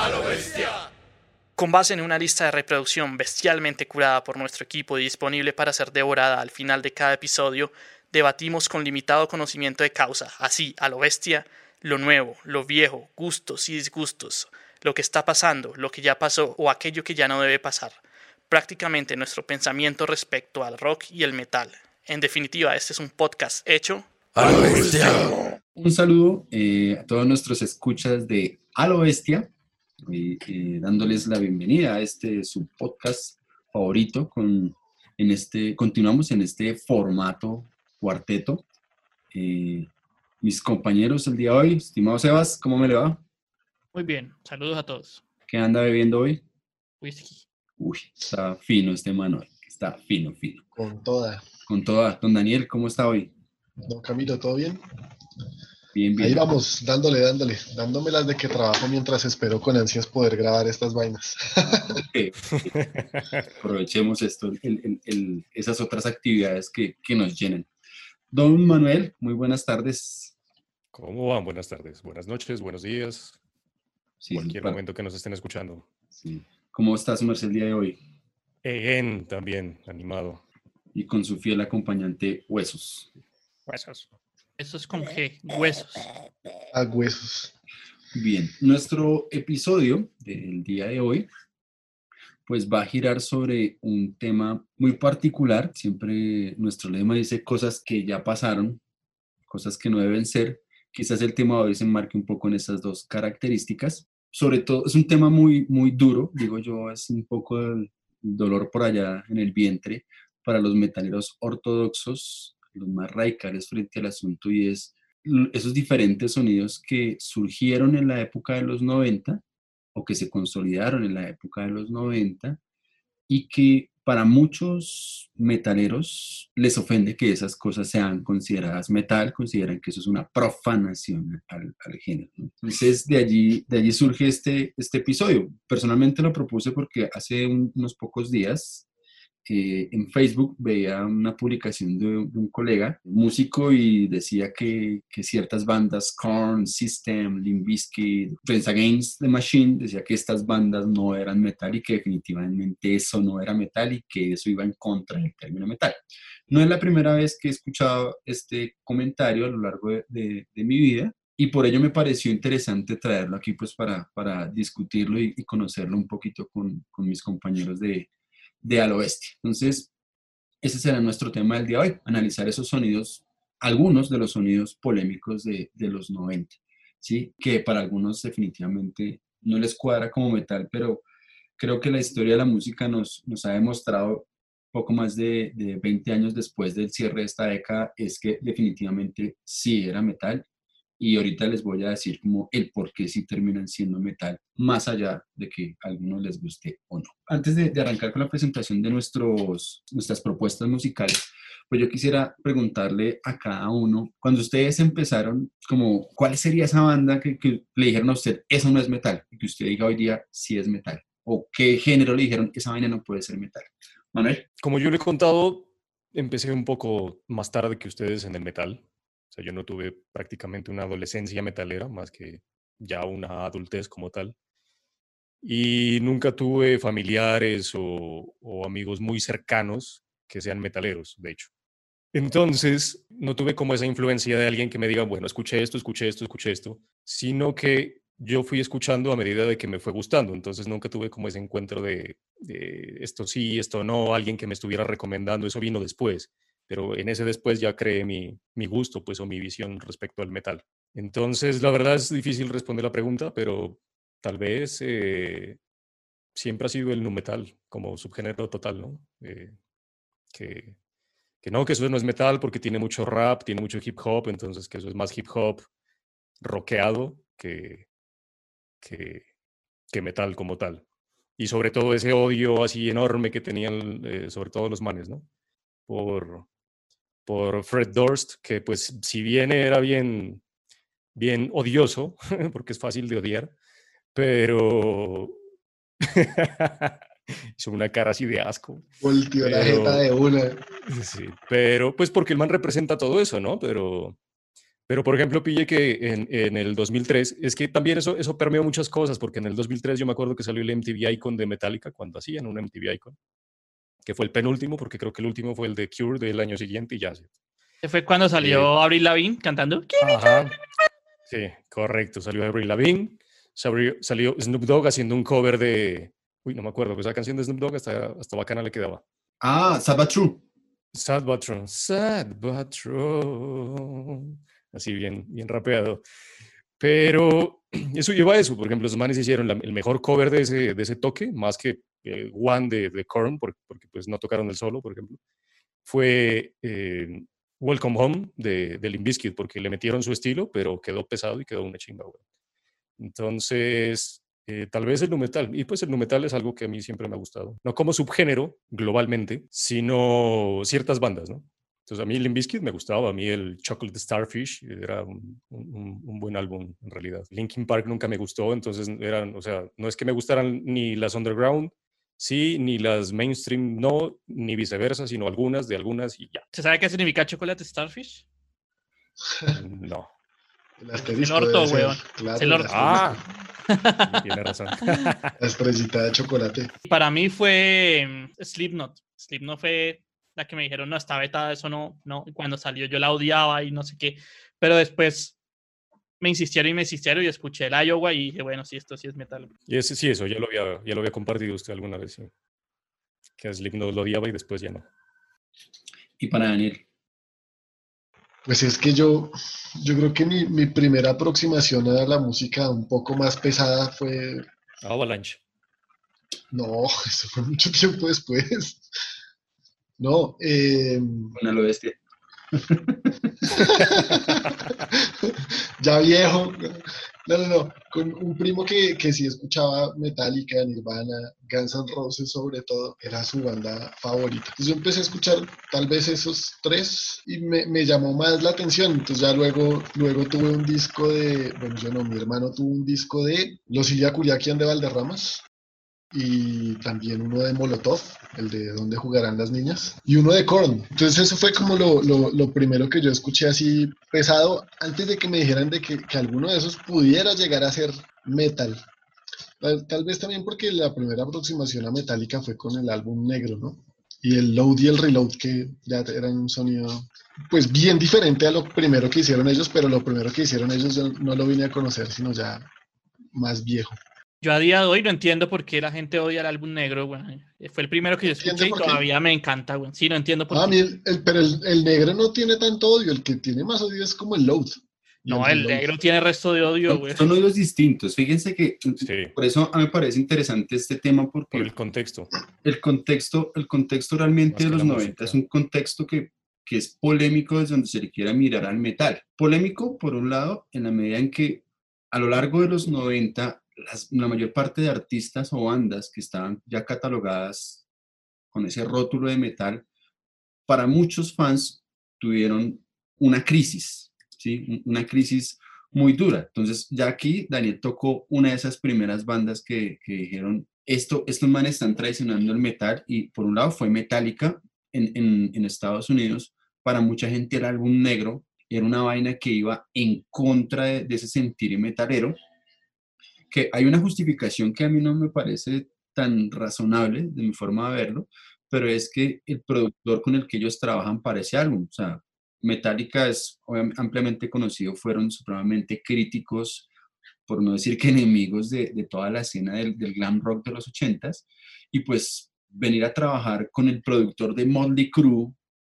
A lo bestia. Con base en una lista de reproducción bestialmente curada por nuestro equipo y disponible para ser devorada al final de cada episodio, debatimos con limitado conocimiento de causa, así, a lo bestia, lo nuevo, lo viejo, gustos y disgustos, lo que está pasando, lo que ya pasó o aquello que ya no debe pasar. Prácticamente nuestro pensamiento respecto al rock y el metal. En definitiva, este es un podcast hecho A lo bestia. Un saludo eh, a todos nuestros escuchas de A lo Bestia, y, eh, dándoles la bienvenida a este su podcast favorito. Con, en este, continuamos en este formato cuarteto. Eh, mis compañeros el día de hoy, estimado Sebas, ¿cómo me le va? Muy bien, saludos a todos. ¿Qué anda bebiendo hoy? Whisky. Uy, está fino este Manuel, está fino, fino. Con toda. Con toda. Don Daniel, ¿cómo está hoy? Don Camilo, ¿todo bien? Bien, bien. Ahí vamos, dándole, dándole, dándome las de que trabajo mientras espero con ansias poder grabar estas vainas. Ok. Aprovechemos esto, el- el- el- esas otras actividades que, que nos llenen. Don Manuel, muy buenas tardes. ¿Cómo van? Buenas tardes, buenas noches, buenos días, Sí, cualquier momento que nos estén escuchando. sí. ¿Cómo está su merced el día de hoy? En también, animado. Y con su fiel acompañante Huesos. Huesos. Eso es con G, huesos. A huesos. Bien, nuestro episodio del día de hoy pues va a girar sobre un tema muy particular. Siempre nuestro lema dice cosas que ya pasaron, cosas que no deben ser. Quizás el tema de hoy se enmarque un poco en esas dos características. Sobre todo, es un tema muy, muy duro, digo yo, es un poco el dolor por allá en el vientre para los metaleros ortodoxos, los más radicales frente al asunto, y es esos diferentes sonidos que surgieron en la época de los 90 o que se consolidaron en la época de los 90 y que para muchos metaleros les ofende que esas cosas sean consideradas metal, consideran que eso es una profanación al, género. Entonces, de allí, de allí surge este, este episodio. Personalmente lo propuse porque hace un- unos pocos días eh, en Facebook veía una publicación de, un colega, músico, y decía que, que ciertas bandas, Korn, System, Limp Bizkit, Friends Against the Machine, decía que estas bandas no eran metal y que definitivamente eso no era metal y que eso iba en contra del término metal. No es la primera vez que he escuchado este comentario a lo largo de, de- de mi vida. Y por ello me pareció interesante traerlo aquí pues para, para discutirlo y, y conocerlo un poquito con, con mis compañeros de, de a lo bestia. Entonces, ese será nuestro tema del día de hoy, analizar esos sonidos, algunos de los sonidos polémicos de, de los 90, ¿sí? que para algunos definitivamente no les cuadra como metal, pero creo que la historia de la música nos, nos ha demostrado poco más de, de 20 años después del cierre de esta década, es que definitivamente sí era metal y ahorita les voy a decir como el por qué sí terminan siendo metal, más allá de que a algunos les guste o no. Antes de, de arrancar con la presentación de nuestros, nuestras propuestas musicales, pues yo quisiera preguntarle a cada uno, cuando ustedes empezaron, como, ¿cuál sería esa banda que, que le dijeron a usted, eso no es metal? Y que usted diga hoy día, sí es metal. ¿O qué género le dijeron, esa vaina no puede ser metal? Manuel. Como yo le he contado, empecé un poco más tarde que ustedes en el metal. O sea, yo no tuve prácticamente una adolescencia metalera, más que ya una adultez como tal. Y nunca tuve familiares o, amigos muy cercanos que sean metaleros, de hecho. Entonces, no tuve como esa influencia de alguien que me diga, bueno, escuché esto, escuché esto, escuché esto, sino que yo fui escuchando a medida de que me fue gustando. Entonces, nunca tuve como ese encuentro de esto sí, esto no, alguien que me estuviera recomendando, eso vino después. Pero en ese después ya creé mi, mi gusto, pues, o mi visión respecto al metal. Entonces, la verdad es difícil responder la pregunta, pero tal vez eh, siempre ha sido el nu metal como subgénero total, ¿no? Eh, que, que no, que eso no es metal porque tiene mucho rap, tiene mucho hip hop, entonces que eso es más hip hop rockeado que, que, que metal como tal. Y sobre todo ese odio así enorme que tenían, eh, sobre todo los manes, ¿no? Por, por Fred Durst, que pues si bien era bien, bien odioso, porque es fácil de odiar, pero hizo una cara así de asco. Volteó la jeta de una. Sí, pero pues porque el man representa todo eso, ¿no? Pero, Pero, por ejemplo, pille que en, en, el 2003, es que también eso, eso permeó muchas cosas, porque en el 2003 yo me acuerdo que salió el MTV Icon de Metallica, cuando hacían un MTV Icon, que fue el penúltimo, porque creo que el último fue el de Cure del año siguiente y ya. Fue cuando salió Avril Lavigne cantando. Ajá. Sí, correcto, salió Avril Lavigne, salió, salió Snoop Dogg haciendo un cover de... Uy, no me acuerdo, pues esa canción de Snoop Dogg hasta, hasta bacana le quedaba. Ah, Sad But True. Sad But True. Sad But True. Así bien, bien rapeado. Pero eso lleva a eso. Por ejemplo, los manes hicieron el mejor cover de ese, de ese toque, más que el One de, de Korn, porque, porque, pues no tocaron el solo, por ejemplo. Fue eh, Welcome Home de, de Limp porque le metieron su estilo, pero quedó pesado y quedó una chimba, güey. Entonces, eh, tal vez el nu metal. Y pues el nu metal es algo que a mí siempre me ha gustado. No como subgénero globalmente, sino ciertas bandas, ¿no? Entonces a mí Limp Bizkit me gustaba, a mí el Chocolate Starfish era un, un, un, buen álbum en realidad. Linkin Park nunca me gustó, entonces eran, o sea, no es que me gustaran ni las underground, sí, ni las mainstream no, ni viceversa, sino algunas de algunas y ya. ¿Se sabe qué significa Chocolate Starfish? No. El, el orto, weón. Claro, el orto. Ah, tiene razón. La estrellita de chocolate. Para mí fue mm, Slipknot. Slipknot fue la que me dijeron, no, está vetada, eso no, no. Y cuando salió yo la odiaba y no sé qué. Pero después me insistieron y me insistieron y escuché el Iowa y dije, bueno, sí, esto sí es metal. Y ese, sí, eso ya lo, había, ya lo había compartido usted alguna vez, sí. Que Slipknot lo odiaba y después ya no. Y para Daniel. Pues es que yo, yo creo que mi, mi primera aproximación a la música un poco más pesada fue... Avalanche. No, eso fue mucho tiempo después. No, eh, Bueno, lo bestia. ya viejo. No, no, no. Con un primo que, que sí escuchaba Metallica, Nirvana, Guns N' Roses sobre todo, era su banda favorita. Entonces yo empecé a escuchar tal vez esos tres y me, me llamó más la atención. Entonces ya luego, luego tuve un disco de, bueno, yo no, mi hermano tuvo un disco de Los Ilya Curiaquian de Valderramas y también uno de Molotov, el de Dónde jugarán las niñas, y uno de Korn. Entonces eso fue como lo, lo, lo, primero que yo escuché así pesado, antes de que me dijeran de que, que alguno de esos pudiera llegar a ser metal. Tal, vez también porque la primera aproximación a Metallica fue con el álbum negro, ¿no? Y el load y el reload, que ya eran un sonido, pues bien diferente a lo primero que hicieron ellos, pero lo primero que hicieron ellos no lo vine a conocer, sino ya más viejo. Yo a día de hoy no entiendo por qué la gente odia el álbum negro, güey. Fue el primero que yo escuché y todavía qué? me encanta, güey. Sí, no entiendo por ah, qué. El, el, pero el, el, negro no tiene tanto odio, el que tiene más odio es como el load. No, el, negro tiene resto de odio, güey. Son, son odios distintos. Fíjense que sí. por eso a mí me parece interesante este tema porque por el contexto. El contexto, el contexto realmente de los 90 es un contexto que que es polémico desde donde se le quiera mirar al metal. Polémico, por un lado, en la medida en que a lo largo de los 90 las, la mayor parte de artistas o bandas que estaban ya catalogadas con ese rótulo de metal, para muchos fans tuvieron una crisis, ¿sí? Una crisis muy dura. Entonces, ya aquí Daniel tocó una de esas primeras bandas que, que dijeron, esto, estos manes están traicionando el metal y por un lado fue Metallica en, en, en Estados Unidos, para mucha gente el álbum negro era una vaina que iba en contra de, de ese sentir metalero, que hay una justificación que a mí no me parece tan razonable de mi forma de verlo, pero es que el productor con el que ellos trabajan para ese álbum, o sea, Metallica es ampliamente conocido, fueron supremamente críticos, por no decir que enemigos de, de toda la escena del, del, glam rock de los ochentas, y pues venir a trabajar con el productor de Motley Crue,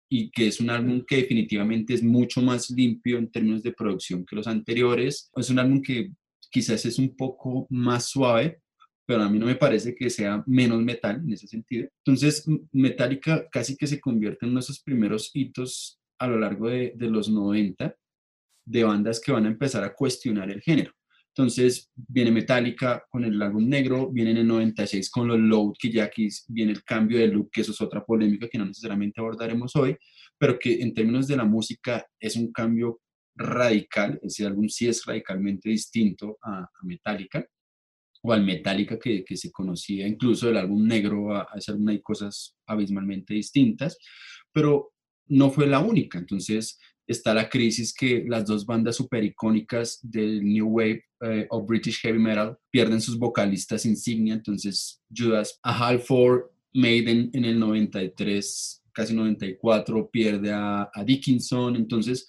y que es un álbum que definitivamente es mucho más limpio en términos de producción que los anteriores, es un álbum que quizás es un poco más suave, pero a mí no me parece que sea menos metal en ese sentido. Entonces, Metallica casi que se convierte en uno de esos primeros hitos a lo largo de, de los 90 de bandas que van a empezar a cuestionar el género. Entonces, viene Metallica con el álbum negro, viene en el 96 con los Load, que ya aquí viene el cambio de look, que eso es otra polémica que no necesariamente abordaremos hoy, pero que en términos de la música es un cambio radical, ese álbum sí es radicalmente distinto a, a Metallica, o al Metallica que, que, se conocía incluso del álbum negro, a, a ese álbum hay cosas abismalmente distintas, pero no fue la única, entonces está la crisis que las dos bandas super icónicas del New Wave eh, o British Heavy Metal pierden sus vocalistas insignia, entonces Judas a Halford, Maiden en el 93, casi 94, pierde a Dickinson, entonces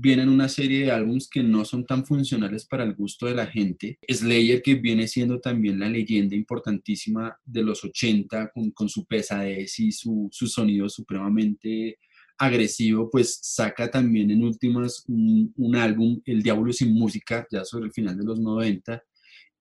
vienen una serie de álbumes que no son tan funcionales para el gusto de la gente. Slayer, que viene siendo también la leyenda importantísima de los 80, con, con su pesadez y su, su, sonido supremamente agresivo, pues saca también en últimas un, un, álbum, El Diablo sin Música, ya sobre el final de los 90,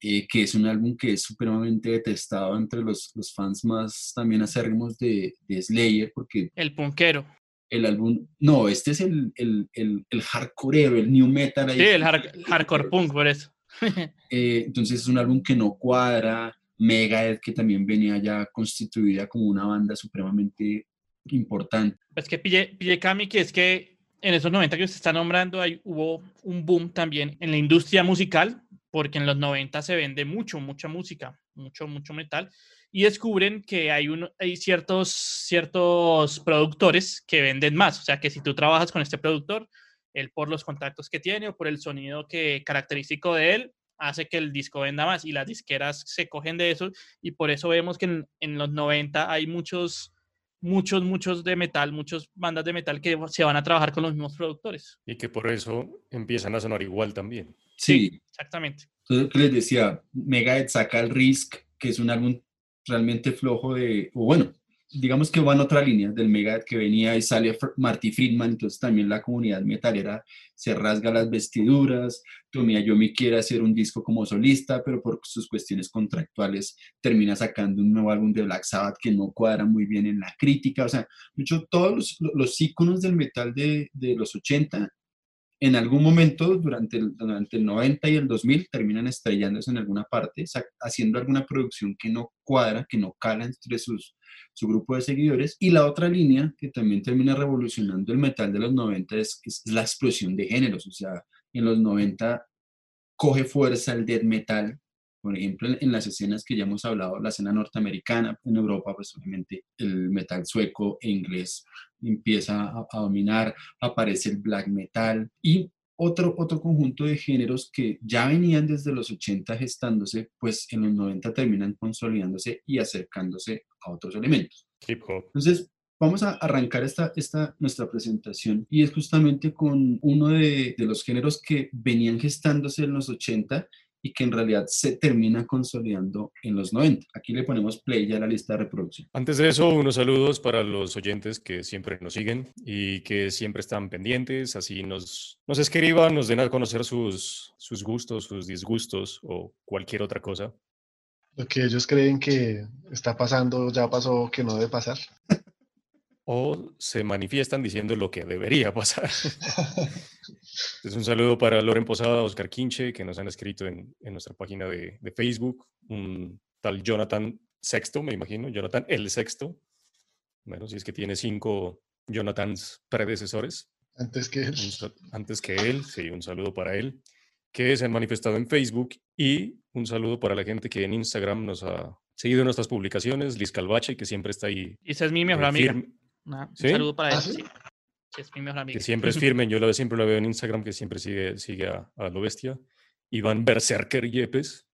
eh, que es un álbum que es supremamente detestado entre los, los fans más también acérrimos de, de Slayer, porque... El punkero el álbum, no, este es el, el, el, el hardcoreero, el new metal. Sí, el hard, hardcore punk, por eso. eh, entonces es un álbum que no cuadra, Megadeth, que también venía ya constituida como una banda supremamente importante. Es que pille, Cami, que es que en esos 90 que se está nombrando hay, hubo un boom también en la industria musical, porque en los 90 se vende mucho, mucha música, mucho, mucho metal, y descubren que hay, un, hay ciertos, ciertos productores que venden más. O sea, que si tú trabajas con este productor, él por los contactos que tiene o por el sonido que característico de él, hace que el disco venda más y las disqueras se cogen de eso y por eso vemos que en, en los 90 hay muchos, muchos, muchos de metal, muchas bandas de metal que se van a trabajar con los mismos productores. Y que por eso empiezan a sonar igual también. Sí, sí exactamente. Entonces, les decía, Megadeth saca el Risk, que es un álbum realmente flojo de, o bueno, digamos que va en otra línea del Megadeth que venía y sale Marty Friedman, entonces también la comunidad metalera se rasga las vestiduras, Tommy Iommi quiere hacer un disco como solista, pero por sus cuestiones contractuales termina sacando un nuevo álbum de Black Sabbath que no cuadra muy bien en la crítica, o sea, mucho todos los, los íconos del metal de, de los 80 en algún momento durante el, durante el 90 y el 2000 terminan estrellándose en alguna parte, haciendo alguna producción que no cuadra, que no cala entre sus, su grupo de seguidores. Y la otra línea que también termina revolucionando el metal de los 90 es, es la explosión de géneros. O sea, en los 90 coge fuerza el death metal, por ejemplo, en las escenas que ya hemos hablado, la escena norteamericana, en Europa, pues obviamente el metal sueco e inglés empieza a, a, dominar, aparece el black metal y otro, otro conjunto de géneros que ya venían desde los 80 gestándose, pues en los 90 terminan consolidándose y acercándose a otros elementos. Hip hop. Entonces, vamos a arrancar esta, esta nuestra presentación y es justamente con uno de, de los géneros que venían gestándose en los 80 y que en realidad se termina consolidando en los 90. Aquí le ponemos play ya a la lista de reproducción. Antes de eso, unos saludos para los oyentes que siempre nos siguen y que siempre están pendientes, así nos, nos escriban, nos den a conocer sus, sus gustos, sus disgustos o cualquier otra cosa. Lo que ellos creen que está pasando ya pasó que no debe pasar. O se manifiestan diciendo lo que debería pasar. Es un saludo para Loren Posada, Oscar Quinche, que nos han escrito en, en nuestra página de, de, Facebook. Un tal Jonathan Sexto, me imagino, Jonathan el Sexto. Bueno, si es que tiene cinco Jonathans predecesores. Antes que él. Un, antes que él, sí, un saludo para él, que se han manifestado en Facebook. Y un saludo para la gente que en Instagram nos ha seguido nuestras publicaciones, Liz Calvache, que siempre está ahí. Y esa es mi mejor amiga. Una, ¿Sí? Un saludo para él. ¿Ah, sí? que es mi mejor amigo. Que siempre es firme, yo lo, siempre lo veo en Instagram, que siempre sigue, sigue a, a lo bestia. Iván Berserker Yepes,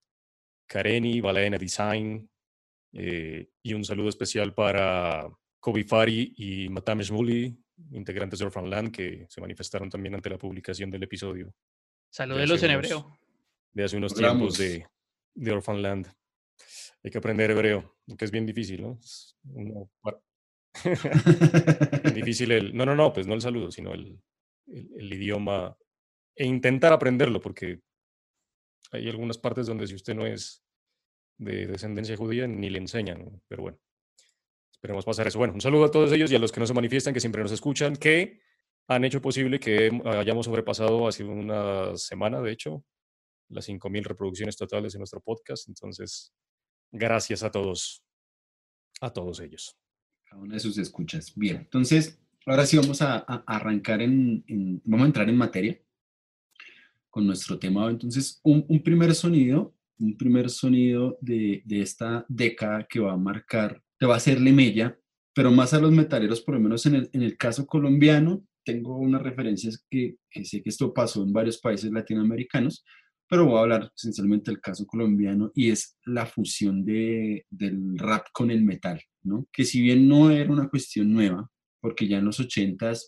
Kareni, Balaena Design, eh, y un saludo especial para Kobe Fari y Matame Shmuli, integrantes de Orphan Land, que se manifestaron también ante la publicación del episodio. Saludos en hebreo. De hace unos tiempos de, de Orphan Land. Hay que aprender hebreo, que es bien difícil, ¿no? Uno, difícil el... No, no, no, pues no el saludo, sino el, el, idioma e intentar aprenderlo, porque hay algunas partes donde si usted no es de descendencia judía ni le enseñan, pero bueno, esperemos pasar eso. Bueno, un saludo a todos ellos y a los que no se manifiestan, que siempre nos escuchan, que han hecho posible que hayamos sobrepasado hace una semana, de hecho, las 5.000 reproducciones totales de nuestro podcast. Entonces, gracias a todos, a todos ellos una de sus escuchas. Bien, entonces, ahora sí vamos a, arrancar en, en, vamos a entrar en materia con nuestro tema. Entonces, un, un primer sonido, un primer sonido de, de, esta década que va a marcar, te va a hacerle mella, pero más a los metaleros, por lo menos en el, en el caso colombiano, tengo unas referencias que, que, sé que esto pasó en varios países latinoamericanos, pero voy a hablar esencialmente del caso colombiano y es la fusión de, del rap con el metal, ¿no? Que si bien no era una cuestión nueva, porque ya en los 80s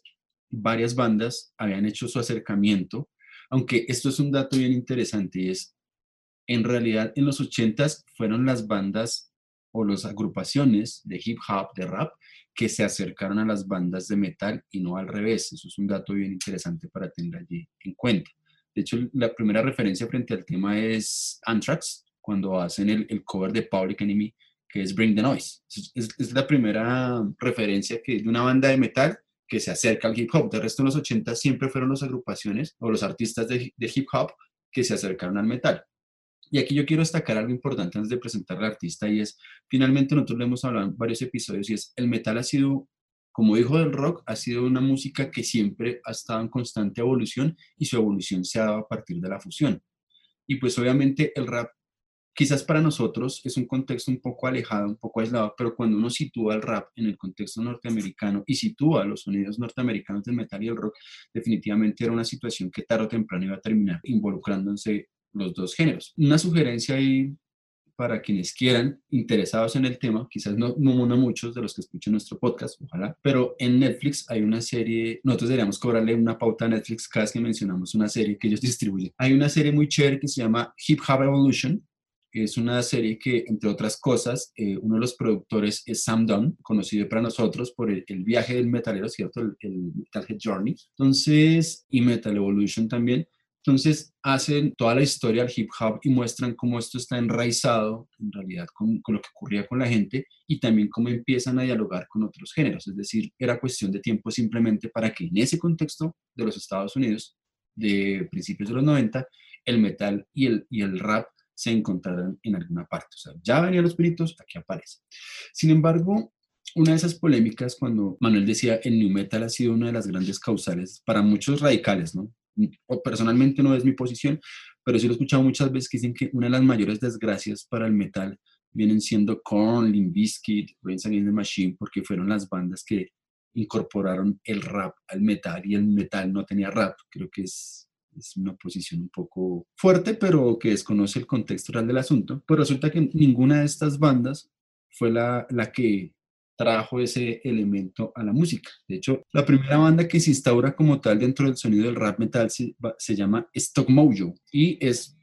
varias bandas habían hecho su acercamiento, aunque esto es un dato bien interesante y es, en realidad en los 80s fueron las bandas o las agrupaciones de hip hop, de rap, que se acercaron a las bandas de metal y no al revés. Eso es un dato bien interesante para tener allí en cuenta. De hecho, la primera referencia frente al tema es Anthrax, cuando hacen el, cover de Public Enemy, que es Bring the Noise. Es, la primera referencia que, de una banda de metal que se acerca al hip hop. De resto, en los 80 siempre fueron las agrupaciones o los artistas de, de hip hop que se acercaron al metal. Y aquí yo quiero destacar algo importante antes de presentar al artista y es, finalmente nosotros le hemos hablado en varios episodios y es, el metal ha sido, como dijo del rock, ha sido una música que siempre ha estado en constante evolución y su evolución se ha dado a partir de la fusión. Y pues obviamente el rap, quizás para nosotros es un contexto un poco alejado, un poco aislado, pero cuando uno sitúa el rap en el contexto norteamericano y sitúa los sonidos norteamericanos del metal y el rock, definitivamente era una situación que tarde o temprano iba a terminar involucrándose los dos géneros. Una sugerencia ahí para quienes quieran, interesados en el tema, quizás no, no, no muchos de los que escuchen nuestro podcast, ojalá, pero en Netflix hay una serie, nosotros deberíamos cobrarle una pauta a Netflix cada vez que mencionamos una serie que ellos distribuyen. Hay una serie muy chévere que se llama Hip Hop Evolution, es una serie que, entre otras cosas, eh, uno de los productores es Sam Dunn, conocido para nosotros por el, viaje del metalero, ¿cierto? El, el Metalhead Journey. Entonces, y Metal Evolution también. Entonces hacen toda la historia del hip hop y muestran cómo esto está enraizado en realidad con, lo que ocurría con la gente y también cómo empiezan a dialogar con otros géneros. Es decir, era cuestión de tiempo simplemente para que en ese contexto de los Estados Unidos de principios de los 90, el metal y el, y el rap se encontraran en alguna parte. O sea, ya venían los espíritus, aquí aparece. Sin embargo, una de esas polémicas cuando Manuel decía el new metal ha sido una de las grandes causales para muchos radicales, ¿no? O personalmente no es mi posición, pero sí lo he escuchado muchas veces que dicen que una de las mayores desgracias para el metal vienen siendo Korn, Limp Bizkit, Rage Against the Machine, porque fueron las bandas que incorporaron el rap al metal y el metal no tenía rap. Creo que es, es una posición un poco fuerte, pero que desconoce el contexto real del asunto. Pero resulta que ninguna de estas bandas fue la, la que trajo ese elemento a la música. De hecho, la primera banda que se instaura como tal dentro del sonido del rap metal se, llama Stock Mojo y es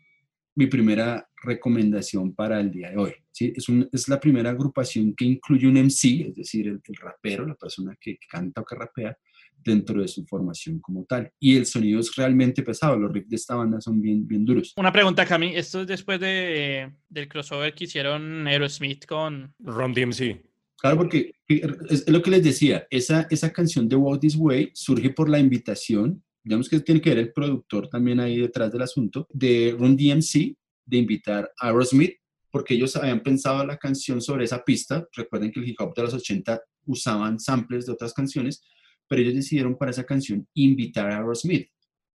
mi primera recomendación para el día de hoy. ¿sí? Es, es la primera agrupación que incluye un MC, es decir, el, rapero, la persona que, canta o que rapea, dentro de su formación como tal. Y el sonido es realmente pesado, los riffs de esta banda son bien, bien duros. Una pregunta, Cami, esto es después de, del crossover que hicieron Aerosmith con... Ron DMC. Claro, porque es, lo que les decía, esa, esa canción de Walk This Way surge por la invitación, digamos que tiene que ver el productor también ahí detrás del asunto, de Run DMC, de invitar a Aerosmith, porque ellos habían pensado la canción sobre esa pista. Recuerden que el hip hop de los 80 usaban samples de otras canciones, pero ellos decidieron para esa canción invitar a Aerosmith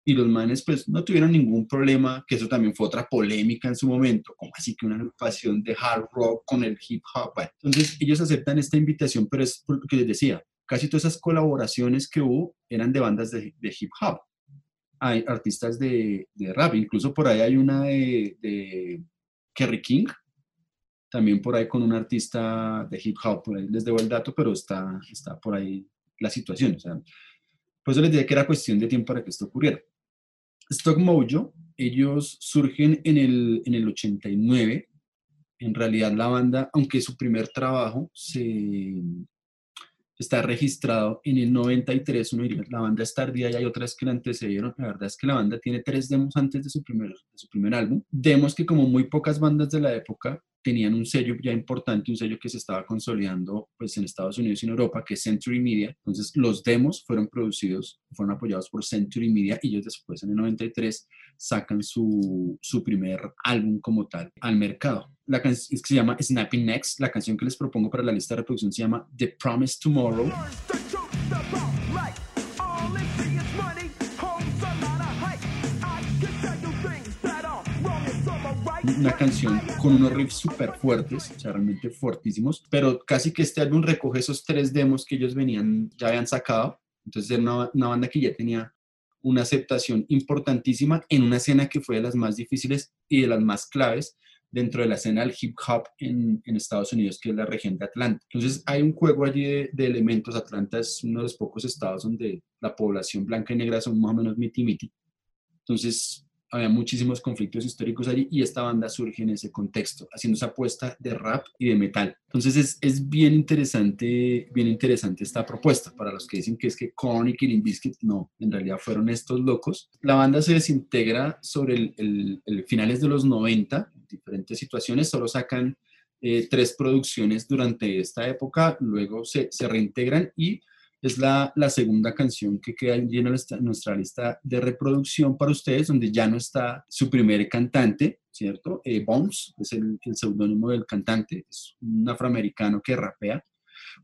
y los manes pues no tuvieron ningún problema, que eso también fue otra polémica en su momento, como así que una agrupación de hard rock con el hip hop. entonces ellos aceptan esta invitación, pero es lo que les decía, casi todas esas colaboraciones que hubo eran de bandas de, hip hop. Hay artistas de, de, rap, incluso por ahí hay una de, de Kerry King, también por ahí con un artista de hip hop, por ahí les debo el dato, pero está, está por ahí la situación. O sea, por eso les dije que era cuestión de tiempo para que esto ocurriera. Stock Mojo, ellos surgen en el, en el 89. En realidad la banda, aunque su primer trabajo se, está registrado en el 93, uno diría, la banda es tardía y hay otras que la antecedieron. La verdad es que la banda tiene tres demos antes de su primer, de su primer álbum. Demos que como muy pocas bandas de la época tenían un sello ya importante, un sello que se estaba consolidando pues en Estados Unidos y en Europa, que es Century Media. Entonces los demos fueron producidos, fueron apoyados por Century Media y ellos después en el 93 sacan su, su primer álbum como tal al mercado. La canción que se llama Snapping Next, la canción que les propongo para la lista de reproducción se llama The Promise Tomorrow. Una canción con unos riffs súper fuertes, o sea, realmente fuertísimos, pero casi que este álbum recoge esos tres demos que ellos venían, ya habían sacado Entonces era una, una banda que ya tenía una aceptación importantísima en una escena que fue de las más difíciles y de las más claves dentro de la escena del hip hop en, en Estados Unidos, que es la región de Atlanta. Entonces hay un juego allí de, de, elementos. Atlanta es uno de los pocos estados donde la población blanca y negra son más o menos miti-miti. Entonces había muchísimos conflictos históricos allí y esta banda surge en ese contexto, haciendo esa apuesta de rap y de metal. Entonces es, es bien interesante, bien interesante esta propuesta para los que dicen que es que Korn y Killing Biscuit, no, en realidad fueron estos locos. La banda se desintegra sobre el, el, el finales de los 90, diferentes situaciones, solo sacan eh, tres producciones durante esta época, luego se, se reintegran y es la, la, segunda canción que queda en nuestra lista de reproducción para ustedes, donde ya no está su primer cantante, ¿cierto? Eh, Bones es el, el seudónimo del cantante, es un afroamericano que rapea.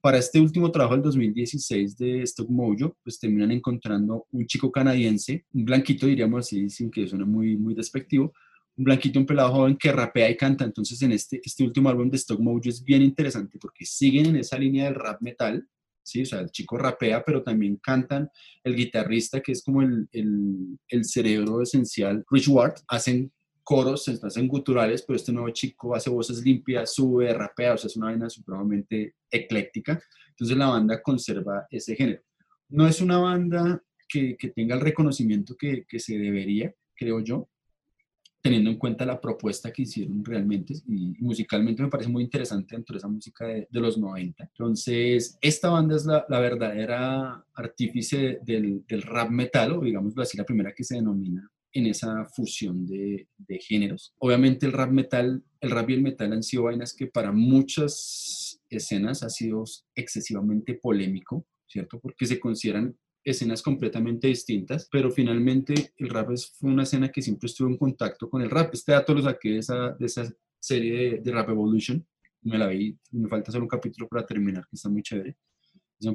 Para este último trabajo del 2016 de Stock Mojo, pues terminan encontrando un chico canadiense, un blanquito diríamos así, sin que suene muy, muy despectivo, un blanquito, un pelado joven que rapea y canta. Entonces, en este, este último álbum de Stock Mojo es bien interesante porque siguen en esa línea del rap metal, ¿sí? O sea, el chico rapea, pero también cantan. El guitarrista, que es como el, el, cerebro esencial, Rich Ward, hacen coros, hacen guturales, pero este nuevo chico hace voces limpias, sube, rapea, o sea, es una vaina supremamente ecléctica. Entonces la banda conserva ese género. No es una banda que, que tenga el reconocimiento que, que se debería, creo yo, teniendo en cuenta la propuesta que hicieron realmente y musicalmente me parece muy interesante dentro de esa música de, de los 90. Entonces, esta banda es la, la verdadera artífice del, del, rap metal, o digámoslo así, la primera que se denomina en esa fusión de, de, géneros. Obviamente el rap metal, el rap y el metal han sido vainas que para muchas escenas ha sido excesivamente polémico, ¿cierto? Porque se consideran escenas completamente distintas, pero finalmente el rap es, fue una escena que siempre estuvo en contacto con el rap. Este dato lo saqué de esa, de esa serie de, de Rap Evolution, me la vi, me falta solo un capítulo para terminar, que está muy chévere.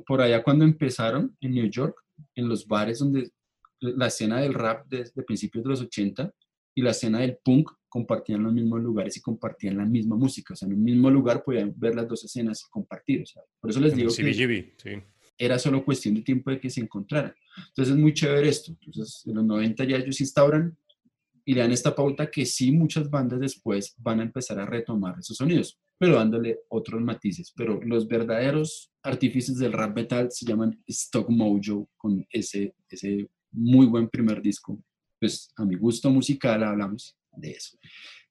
Por allá cuando empezaron en New York, en los bares donde la escena del rap desde de principios de los 80 y la escena del punk compartían los mismos lugares y compartían la misma música, o sea, en un mismo lugar podían ver las dos escenas y compartir, o sea, por eso les digo que... Sí era solo cuestión de tiempo de que se encontraran. Entonces es muy chévere esto. Entonces en los 90 ya ellos instauran y le dan esta pauta que sí muchas bandas después van a empezar a retomar esos sonidos, pero dándole otros matices. Pero los verdaderos artífices del rap metal se llaman Stock Mojo con ese, ese muy buen primer disco. Pues a mi gusto musical hablamos de eso,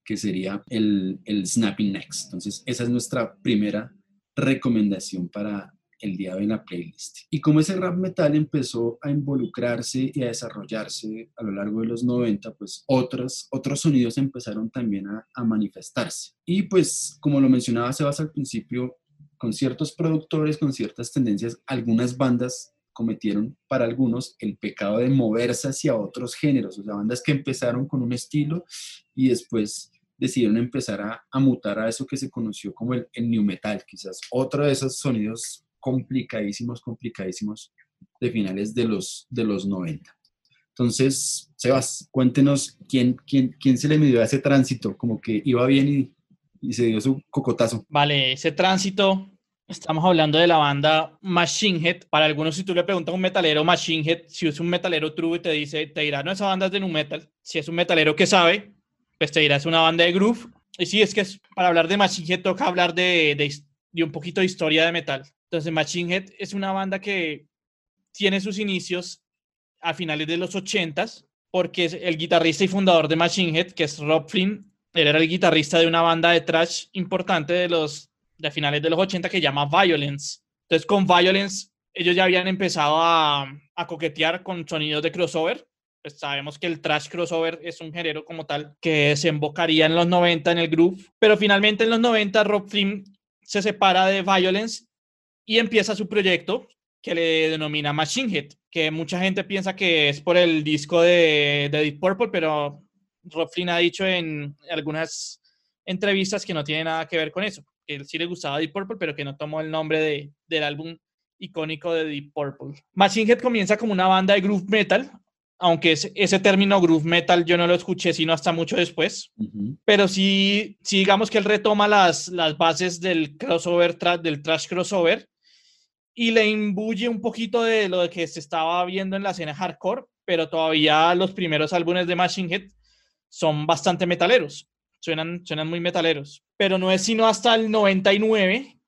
que sería el, el Snapping Next. Entonces esa es nuestra primera recomendación para el día de la playlist. Y como ese rap metal empezó a involucrarse y a desarrollarse a lo largo de los 90, pues otros, otros sonidos empezaron también a, manifestarse. Y pues, como lo mencionaba Sebas al principio, con ciertos productores, con ciertas tendencias, algunas bandas cometieron para algunos el pecado de moverse hacia otros géneros, o sea, bandas que empezaron con un estilo y después decidieron empezar a, a mutar a eso que se conoció como el, el new metal, quizás otro de esos sonidos complicadísimos, complicadísimos de finales de los, de los 90. Entonces, Sebas, cuéntenos quién, quién, quién se le midió a ese tránsito, como que iba bien y, y se dio su cocotazo. Vale, ese tránsito, estamos hablando de la banda Machine Head. Para algunos, si tú le preguntas a un metalero Machine Head, si es un metalero true te dice, te dirá, no, esa banda es de nu metal. Si es un metalero que sabe, pues te dirá, es una banda de groove. Y sí, es que es, para hablar de Machine Head toca hablar de, de, de un poquito de historia de metal. Entonces, Machine Head es una banda que tiene sus inicios a finales de los 80s, porque el guitarrista y fundador de Machine Head, que es Rob Flynn, él era el guitarrista de una banda de thrash importante de los de finales de los 80 que se llama Violence. Entonces, con Violence, ellos ya habían empezado a, a coquetear con sonidos de crossover. Pues sabemos que el thrash crossover es un género como tal que se embocaría en los 90 en el groove, pero finalmente en los 90 Rob Flynn se separa de Violence y empieza su proyecto que le denomina Machine Head, que mucha gente piensa que es por el disco de, de Deep Purple, pero Rob Flynn ha dicho en algunas entrevistas que no tiene nada que ver con eso, que él sí le gustaba Deep Purple, pero que no tomó el nombre de, del álbum icónico de Deep Purple. Machine Head comienza como una banda de groove metal, aunque ese, ese término groove metal yo no lo escuché sino hasta mucho después, uh -huh. pero sí, sí, digamos que él retoma las, las bases del crossover, del trash crossover, y le imbuye un poquito de lo que se estaba viendo en la escena hardcore, pero todavía los primeros álbumes de Machine Head son bastante metaleros, suenan, suenan muy metaleros, pero no es sino hasta el 99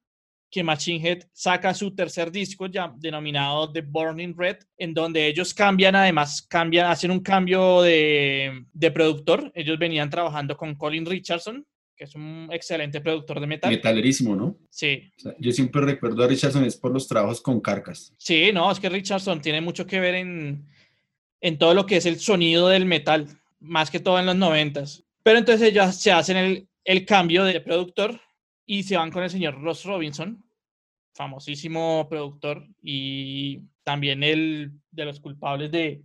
que Machine Head saca su tercer disco ya denominado The Burning Red, en donde ellos cambian, además, cambian, hacen un cambio de, de productor. Ellos venían trabajando con Colin Richardson, que es un excelente productor de metal. Metalerísimo, ¿no? Sí. O sea, yo siempre recuerdo a Richardson es por los trabajos con Carcas. Sí, no, es que Richardson tiene mucho que ver en, en todo lo que es el sonido del metal, más que todo en los noventas. Pero entonces ellos se hacen el, el cambio de productor y se van con el señor Ross Robinson, famosísimo productor y también el de los culpables de,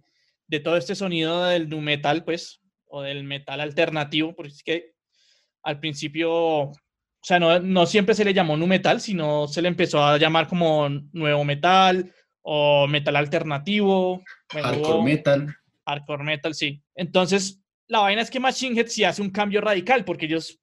de todo este sonido del nu metal, pues, o del metal alternativo, porque es que al principio, o sea, no, no siempre se le llamó nu metal, sino se le empezó a llamar como nuevo metal o metal alternativo. bueno, Hardcore hubo- metal. Hardcore metal, sí. Entonces, la vaina es que Machine Head sí hace un cambio radical, porque ellos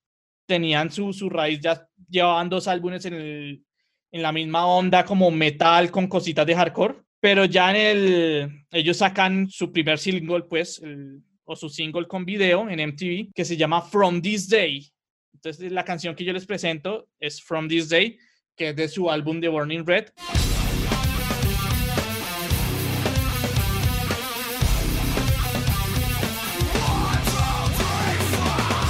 tenían su, su raíz, ya llevaban dos álbumes en, el, en la misma onda como metal con cositas de hardcore, pero ya en el, ellos sacan su primer single, pues, el- o su single con video en MTV, que se llama From This Day. Entonces, la canción que yo les presento es From This Day, que es de su álbum The Burning Red.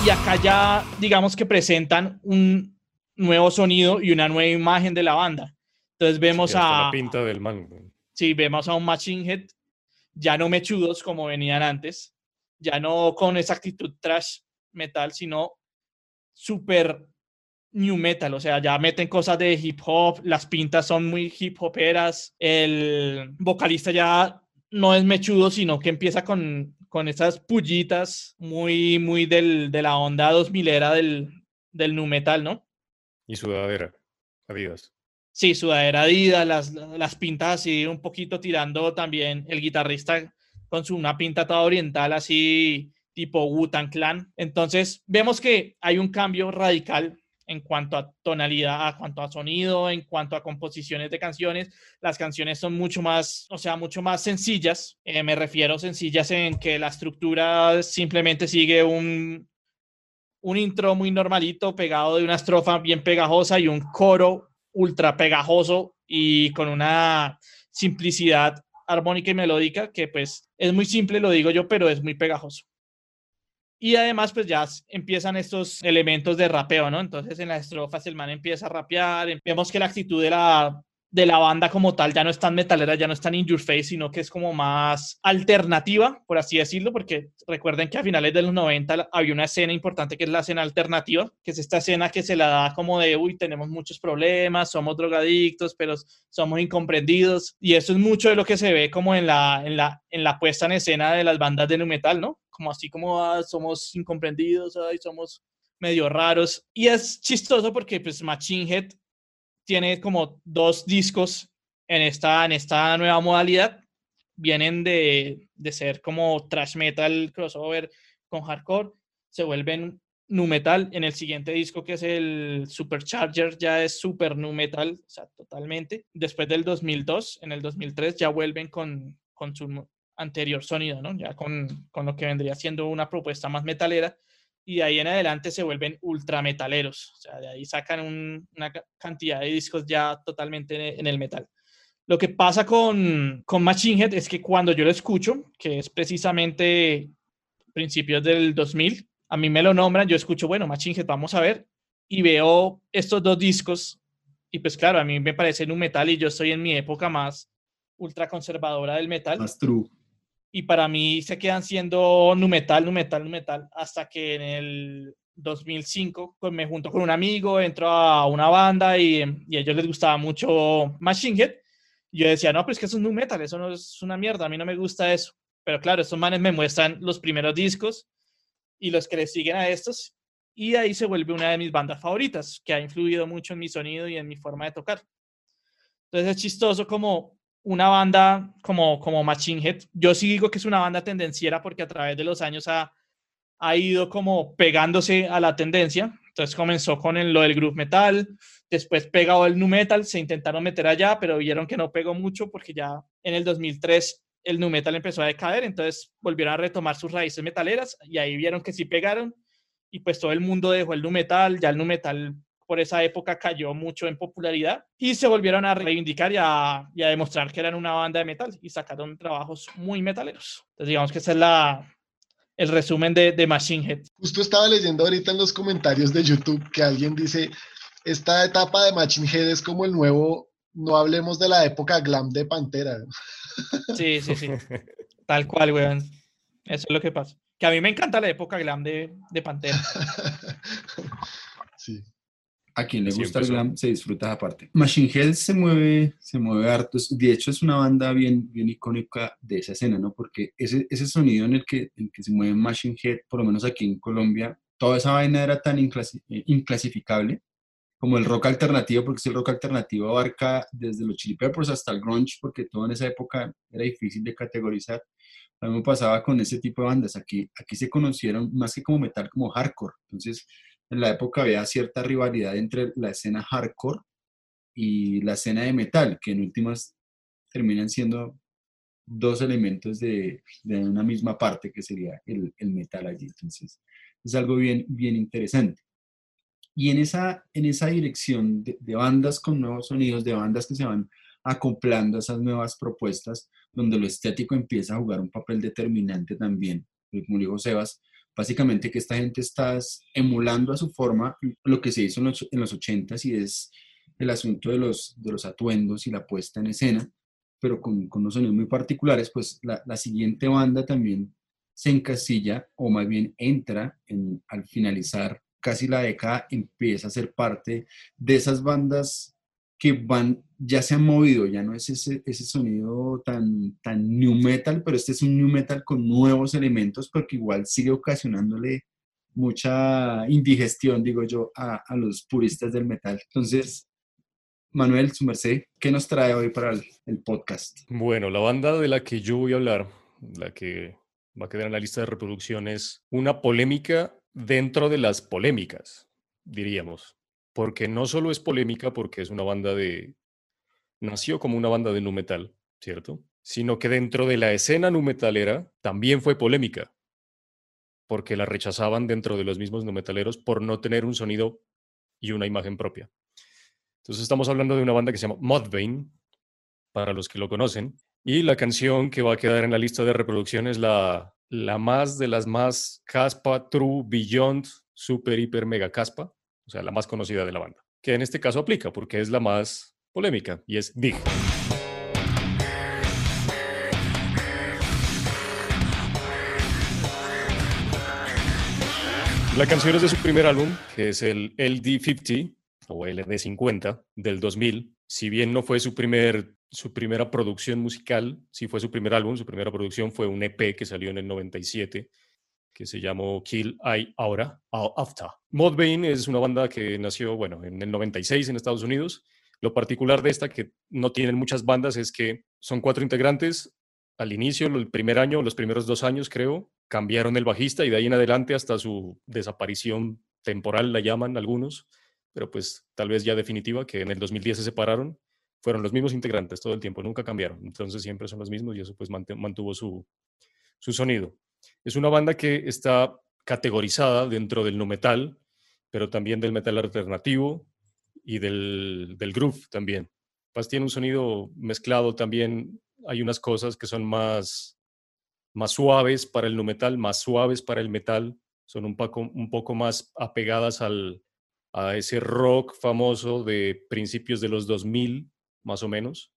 Y acá ya, digamos que presentan un nuevo sonido y una nueva imagen de la banda. Entonces vemos Sí, a, la pinta del man. sí, vemos a un Machine Head ya no mechudos como venían antes, ya no con esa actitud trash metal, sino super new metal, o sea, ya meten cosas de hip hop, las pintas son muy hip hoperas, el vocalista ya no es mechudo, sino que empieza con, con esas pullitas muy, muy del, de la onda 2000 era del, del nu metal, ¿no? Y sudadera. Adidas. Sí, sudadera Adidas, las, las pintas así un poquito tirando también el guitarrista con su una pinta toda oriental así tipo Wu-Tang Clan. Entonces vemos que hay un cambio radical en cuanto a tonalidad, a cuanto a sonido, en cuanto a composiciones de canciones. Las canciones son mucho más, o sea, mucho más sencillas. Eh, me refiero sencillas en que la estructura simplemente sigue un, un intro muy normalito pegado de una estrofa bien pegajosa y un coro ultra pegajoso y con una simplicidad armónica y melódica que pues es muy simple, lo digo yo, pero es muy pegajoso. Y además pues ya empiezan estos elementos de rapeo, ¿no? Entonces en las estrofas el man empieza a rapear, em- vemos que la actitud de la, de la banda como tal ya no es tan metalera, ya no es tan in your face, sino que es como más alternativa, por así decirlo, porque recuerden que a finales de los 90 la- había una escena importante que es la escena alternativa, que es esta escena que se la da como de, uy, tenemos muchos problemas, somos drogadictos, pero somos incomprendidos, y eso es mucho de lo que se ve como en la, en la, en la puesta en escena de las bandas de nu metal, ¿no? Como así como "Ah, somos incomprendidos, ay, somos medio raros, y es chistoso porque pues Machine Head tiene como dos discos en esta, en esta nueva modalidad. Vienen de, de ser como trash metal crossover con hardcore, se vuelven nu metal. En el siguiente disco, que es el Supercharger, ya es super nu metal, o sea, totalmente. Después del 2002, en el 2003, ya vuelven con, con su anterior sonido, ¿no? Ya con, con lo que vendría siendo una propuesta más metalera y de ahí en adelante se vuelven ultra metaleros. O sea, de ahí sacan un- una ca- cantidad de discos ya totalmente en el metal. Lo que pasa con, con Machine Head es que cuando yo lo escucho, que es precisamente principios del 2000, a mí me lo nombran, yo escucho, bueno, Machine Head, vamos a ver, y veo estos dos discos, y pues claro, a mí me parece un metal y yo estoy en mi época más ultra conservadora del metal Más true. Y para mí se quedan siendo nu metal, nu metal, nu metal, hasta que en el 2005 pues me junto con un amigo, entro a una banda y, y a ellos les gustaba mucho Machine Head. Yo decía, no, pero es que eso es nu metal, eso no es una mierda, a mí no me gusta eso. Pero claro, estos manes me muestran los primeros discos y los que le siguen a estos, y ahí se vuelve una de mis bandas favoritas, que ha influido mucho en mi sonido y en mi forma de tocar. Entonces es chistoso como una banda como, como Machine Head. Yo sí digo que es una banda tendenciera porque a través de los años ha, ha ido como pegándose a la tendencia. Entonces comenzó con el- lo del groove metal, Después pegado el nu metal, se intentaron meter allá, pero vieron que no pegó mucho porque ya en el 2003 el nu metal empezó a decaer, entonces volvieron a retomar sus raíces metaleras y ahí vieron que sí pegaron y pues todo el mundo dejó el nu metal, ya el nu metal por esa época cayó mucho en popularidad y se volvieron a reivindicar y a, y a demostrar que eran una banda de metal y sacaron trabajos muy metaleros. Entonces digamos que ese es la, el resumen de, de Machine Head. Justo estaba leyendo ahorita en los comentarios de YouTube que alguien dice, esta etapa de Machine Head es como el nuevo, no hablemos de la época glam de Pantera. Sí, sí, sí. Tal cual, weón. Eso es lo que pasa. Que a mí me encanta la época glam de, de Pantera. sí. A quien le gusta el glam se disfruta aparte. Machine Head se mueve, se mueve harto. De hecho, es una banda bien, bien icónica de esa escena, ¿no? Porque ese, ese sonido en el, que, en el que se mueve Machine Head, por lo menos aquí en Colombia, toda esa vaina era tan inclasi- eh, inclasificable como el rock alternativo, porque si el rock alternativo abarca desde los Chili Peppers hasta el grunge, porque todo en esa época era difícil de categorizar. Lo mismo pasaba con ese tipo de bandas. Aquí, aquí se conocieron más que como metal, como hardcore. Entonces, en la época había cierta rivalidad entre la escena hardcore y la escena de metal, que en últimas terminan siendo dos elementos de, de una misma parte, que sería el, el metal allí. Entonces, es algo bien, bien interesante. Y en esa, en esa dirección de, de bandas con nuevos sonidos, de bandas que se van acoplando a esas nuevas propuestas, donde lo estético empieza a jugar un papel determinante también. Como dijo Sebas, básicamente que esta gente está es- emulando a su forma lo que se hizo en los, en los 80s y es el asunto de los, de los atuendos y la puesta en escena, pero con, con unos sonidos muy particulares, pues la, la siguiente banda también se encasilla o más bien entra en, al finalizar casi la década, empieza a ser parte de esas bandas que van, ya se han movido, ya no es ese, ese sonido tan, tan new metal, pero este es un new metal con nuevos elementos, porque igual sigue ocasionándole mucha indigestión, digo yo, a, a los puristas del metal. Entonces, Manuel, su merced, ¿qué nos trae hoy para el, el podcast? Bueno, la banda de la que yo voy a hablar, la que va a quedar en la lista de reproducción, es una polémica dentro de las polémicas, diríamos. Porque no solo es polémica porque es una banda de... Nació como una banda de nu metal, ¿cierto? Sino que dentro de la escena nu metalera también fue polémica. Porque la rechazaban dentro de los mismos nu metaleros por no tener un sonido y una imagen propia. Entonces estamos hablando de una banda que se llama Mudvayne, para los que lo conocen. Y la canción que va a quedar en la lista de reproducción es la, la más de las más caspa, true, beyond, super, hiper, mega caspa, o sea, la más conocida de la banda. Que en este caso aplica porque es la más polémica y es Dig. La canción es de su primer álbum, que es el LD50 o LD50 del 2000. Si bien no fue su, primer, su primera producción musical, sí fue su primer álbum, su primera producción fue un EP que salió en el 97 que se llamó Kill I Ahora, After. Mudvayne es una banda que nació, bueno, en el 96 en Estados Unidos. Lo particular de esta, que no tienen muchas bandas, es que son cuatro integrantes. Al inicio, el primer año, los primeros dos años, creo, cambiaron el bajista y de ahí en adelante hasta su desaparición temporal, la llaman algunos, pero pues tal vez ya definitiva, que en el 2010 se separaron. Fueron los mismos integrantes todo el tiempo, nunca cambiaron. Entonces siempre son los mismos y eso pues mant- mantuvo su, su sonido. Es una banda que está categorizada dentro del nu metal, pero también del metal alternativo y del, del groove también. Pues tiene un sonido mezclado también. Hay unas cosas que son más, más suaves para el nu metal, más suaves para el metal. Son un poco, un poco más apegadas al, a ese rock famoso de principios de los 2000, más o menos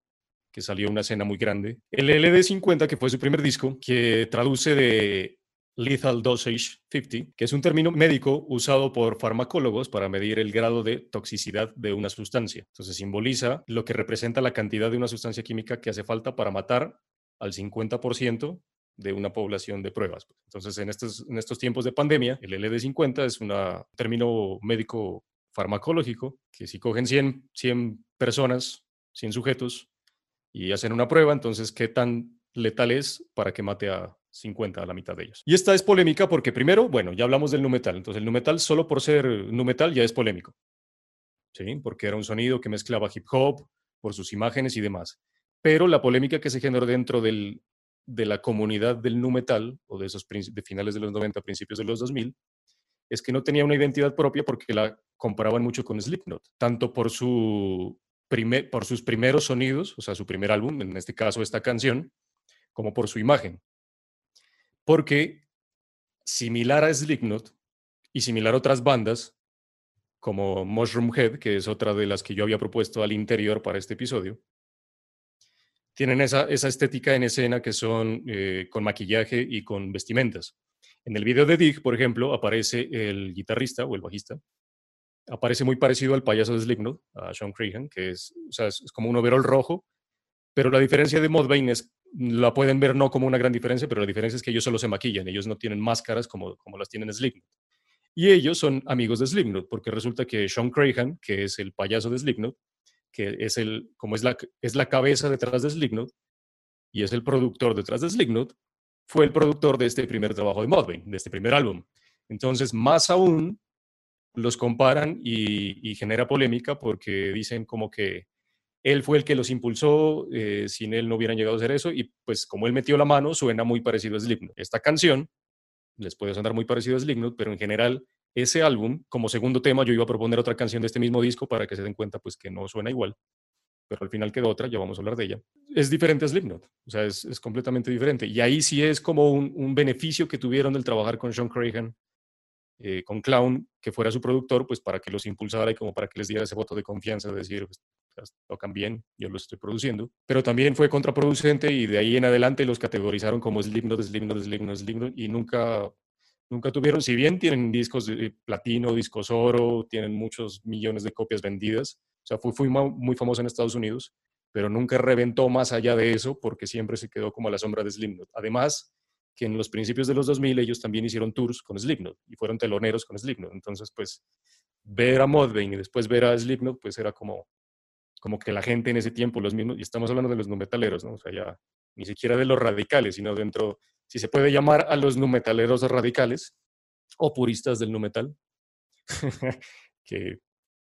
que salió una escena muy grande. El LD50, que fue su primer disco, que traduce de Lethal Dosage 50, que es un término médico usado por farmacólogos para medir el grado de toxicidad de una sustancia. Entonces simboliza lo que representa la cantidad de una sustancia química que hace falta para matar al 50% de una población de pruebas. Entonces, en estos, en estos tiempos de pandemia, el LD50 es un término médico farmacológico que si cogen 100, 100 personas, 100 sujetos, y hacen una prueba, entonces, ¿qué tan letal es para que mate a 50, a la mitad de ellos? Y esta es polémica porque primero, bueno, ya hablamos del nu metal, entonces el nu metal solo por ser nu metal ya es polémico. ¿sí? porque era un sonido que mezclaba hip hop por sus imágenes y demás. Pero la polémica que se generó dentro del, de la comunidad del nu metal, o de esos de finales de los 90, principios de los 2000, es que no tenía una identidad propia porque la comparaban mucho con Slipknot, tanto por, su por sus primeros sonidos, o sea, su primer álbum, en este caso esta canción, como por su imagen. Porque similar a Slipknot y similar a otras bandas, como Mushroom Head, que es otra de las que yo había propuesto al interior para este episodio, tienen esa, esa estética en escena que son eh, con maquillaje y con vestimentas. En el video de Dig, por ejemplo, aparece el guitarrista o el bajista, aparece muy parecido al payaso de Slipknot, a Sean Cregan, que es, o sea, es, como un overall rojo, pero la diferencia de Modbane es, la pueden ver no como una gran diferencia, pero la diferencia es que ellos solo se maquillan, ellos no tienen máscaras como, como las tienen Slipknot. Y ellos son amigos de Slipknot, porque resulta que Sean Crahan, que es el payaso de Slipknot, que es el, como es la, es la cabeza detrás de Slipknot, y es el productor detrás de Slipknot, fue el productor de este primer trabajo de Modbane, de este primer álbum. Entonces, más aún, los comparan y, genera polémica porque dicen como que él fue el que los impulsó, eh, sin él no hubieran llegado a hacer eso, y pues como él metió la mano, suena muy parecido a Slipknot. Esta canción les puede sonar muy parecido a Slipknot, pero en general ese álbum, como segundo tema, yo iba a proponer otra canción de este mismo disco para que se den cuenta pues que no suena igual, pero al final quedó otra, ya vamos a hablar de ella. Es diferente a Slipknot, o sea, es, completamente diferente. Y ahí sí es como un, beneficio que tuvieron del trabajar con Sean Crahan, eh, con Clown, que fuera su productor, pues para que los impulsara y como para que les diera ese voto de confianza, de decir, pues, tocan bien, yo lo estoy produciendo. Pero también fue contraproducente y de ahí en adelante los categorizaron como Slipknot, Slipknot, Slipknot, Slipknot y nunca nunca tuvieron, si bien tienen discos de platino, discos oro, tienen muchos millones de copias vendidas, o sea, fue, fue muy famoso en Estados Unidos, pero nunca reventó más allá de eso porque siempre se quedó como a la sombra de Slipknot. Además, que en los principios de los 2000 ellos también hicieron tours con Slipknot y fueron teloneros con Slipknot. Entonces, pues, ver a Modbane y después ver a Slipknot, pues era como, como que la gente en ese tiempo, los mismos, y estamos hablando de los numetaleros, ¿no? O sea, ni siquiera de los radicales, sino dentro, si se puede llamar a los numetaleros radicales o puristas del numetal, que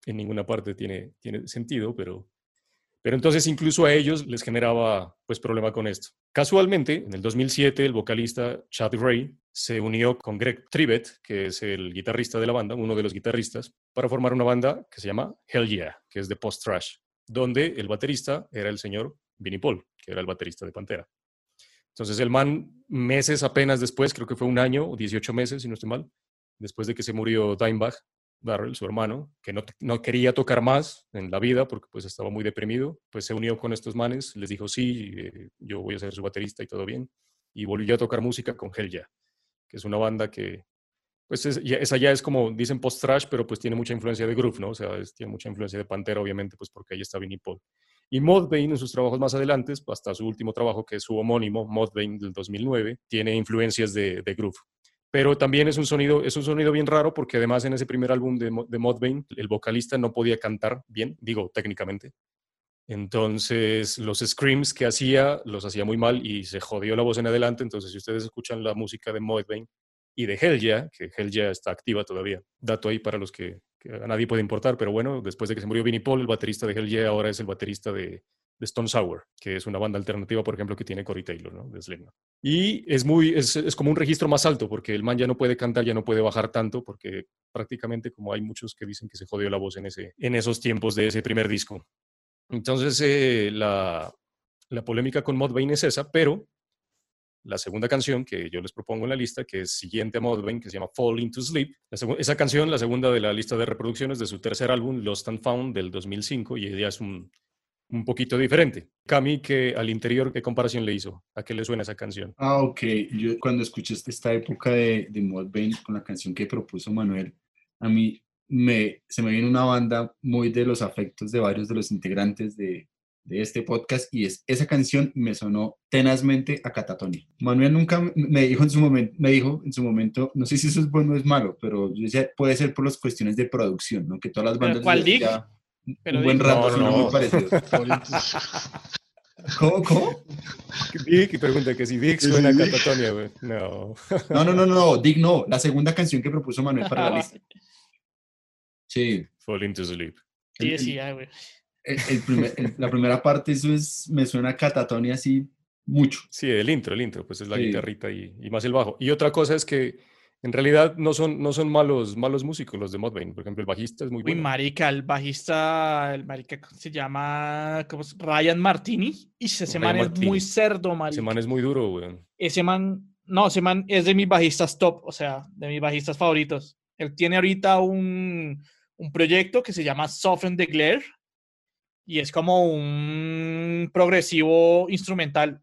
en ninguna parte tiene, tiene sentido, pero, pero entonces incluso a ellos les generaba pues problema con esto. Casualmente, en el 2007, el vocalista Chad Gray se unió con Greg Trivet, que es el guitarrista de la banda, uno de los guitarristas, para formar una banda que se llama Hell Yeah, que es de post-trash, donde el baterista era el señor Vinnie Paul, que era el baterista de Pantera. Entonces el man, meses apenas después, creo que fue un año o 18 meses, si no estoy mal, después de que se murió Dimebag, Darrell, su hermano, que no, no, quería tocar más en la vida porque pues estaba muy deprimido, pues se unió con estos manes, les dijo sí, eh, yo voy a ser su baterista y todo bien, y volvió a tocar música con Hell Yeah, que es una banda que, pues esa ya es como, dicen post-trash, pero pues tiene mucha influencia de groove, ¿no? O sea, tiene mucha influencia de Pantera, obviamente, pues porque ahí está Vinnie Paul. Y Modbane en sus trabajos más adelante, hasta su último trabajo, que es su homónimo, Modbane del 2009, tiene influencias de, de groove pero también es un sonido, es un sonido bien raro porque además en ese primer álbum de, de Modbane el vocalista no podía cantar bien, digo técnicamente. Entonces los screams que hacía los hacía muy mal y se jodió la voz en adelante. Entonces si ustedes escuchan la música de Modbane y de Hell Yeah, que Hell Yeah está activa todavía, dato ahí para los que, a nadie puede importar, pero bueno, después de que se murió Vinnie Paul, el baterista de Hell Yeah ahora es el baterista de Stone Sour, que es una banda alternativa, por ejemplo, que tiene Cory Taylor, ¿no? De Slipknot. Y es muy, es, es, como un registro más alto, porque el man ya no puede cantar, ya no puede bajar tanto, porque prácticamente como hay muchos que dicen que se jodió la voz en, ese, en esos tiempos de ese primer disco. Entonces, eh, la, la polémica con Modbane es esa, pero la segunda canción que yo les propongo en la lista, que es siguiente a Modbane, que se llama Fall Into Sleep. esa canción, la segunda de la lista de reproducciones de su tercer álbum, Lost and Found, del 2005, y ella es un, un poquito diferente. Cami, que al interior, ¿qué comparación le hizo? ¿A qué le suena esa canción? Ah, ok. Yo cuando escuché esta época de, de Modbane con la canción que propuso Manuel, a mí me, se me viene una banda muy de los afectos de varios de los integrantes de, de este podcast y es esa canción me sonó tenazmente a Catatonia. Manuel nunca me dijo en su momento, me dijo en su momento, no sé si eso es bueno o es malo, pero yo decía, puede ser por las cuestiones de producción, ¿no? Que todas las bandas ¿Cuál un buen rato no, muy parecido. ¿Cómo? ¿Cómo? Dick pregunta que si Dick suena a Catatonia, güey. No. no. No, no, no, Dick no. La segunda canción que propuso Manuel para la lista. Sí. Fall into sleep. Sí, El- sí, ay, güey. el- el primer- el- la primera parte, eso es, me suena a catatonia así mucho. Sí, el intro, el intro, pues es la Sí. guitarrita y, y más el bajo. Y otra cosa es que en realidad no son, no son malos, malos músicos los de Mudvayne. Por ejemplo, el bajista es muy Uy, bueno. marica, el bajista, el marica ¿cómo se llama ¿cómo es? Ryan Martini. Y ese Ryan man es Martini. muy cerdo, Ese marica. man es muy duro, weón. Ese man, no, ese man es de mis bajistas top, o sea, de mis bajistas favoritos. Él tiene ahorita un, un proyecto que se llama Soften the Glare y es como un progresivo instrumental.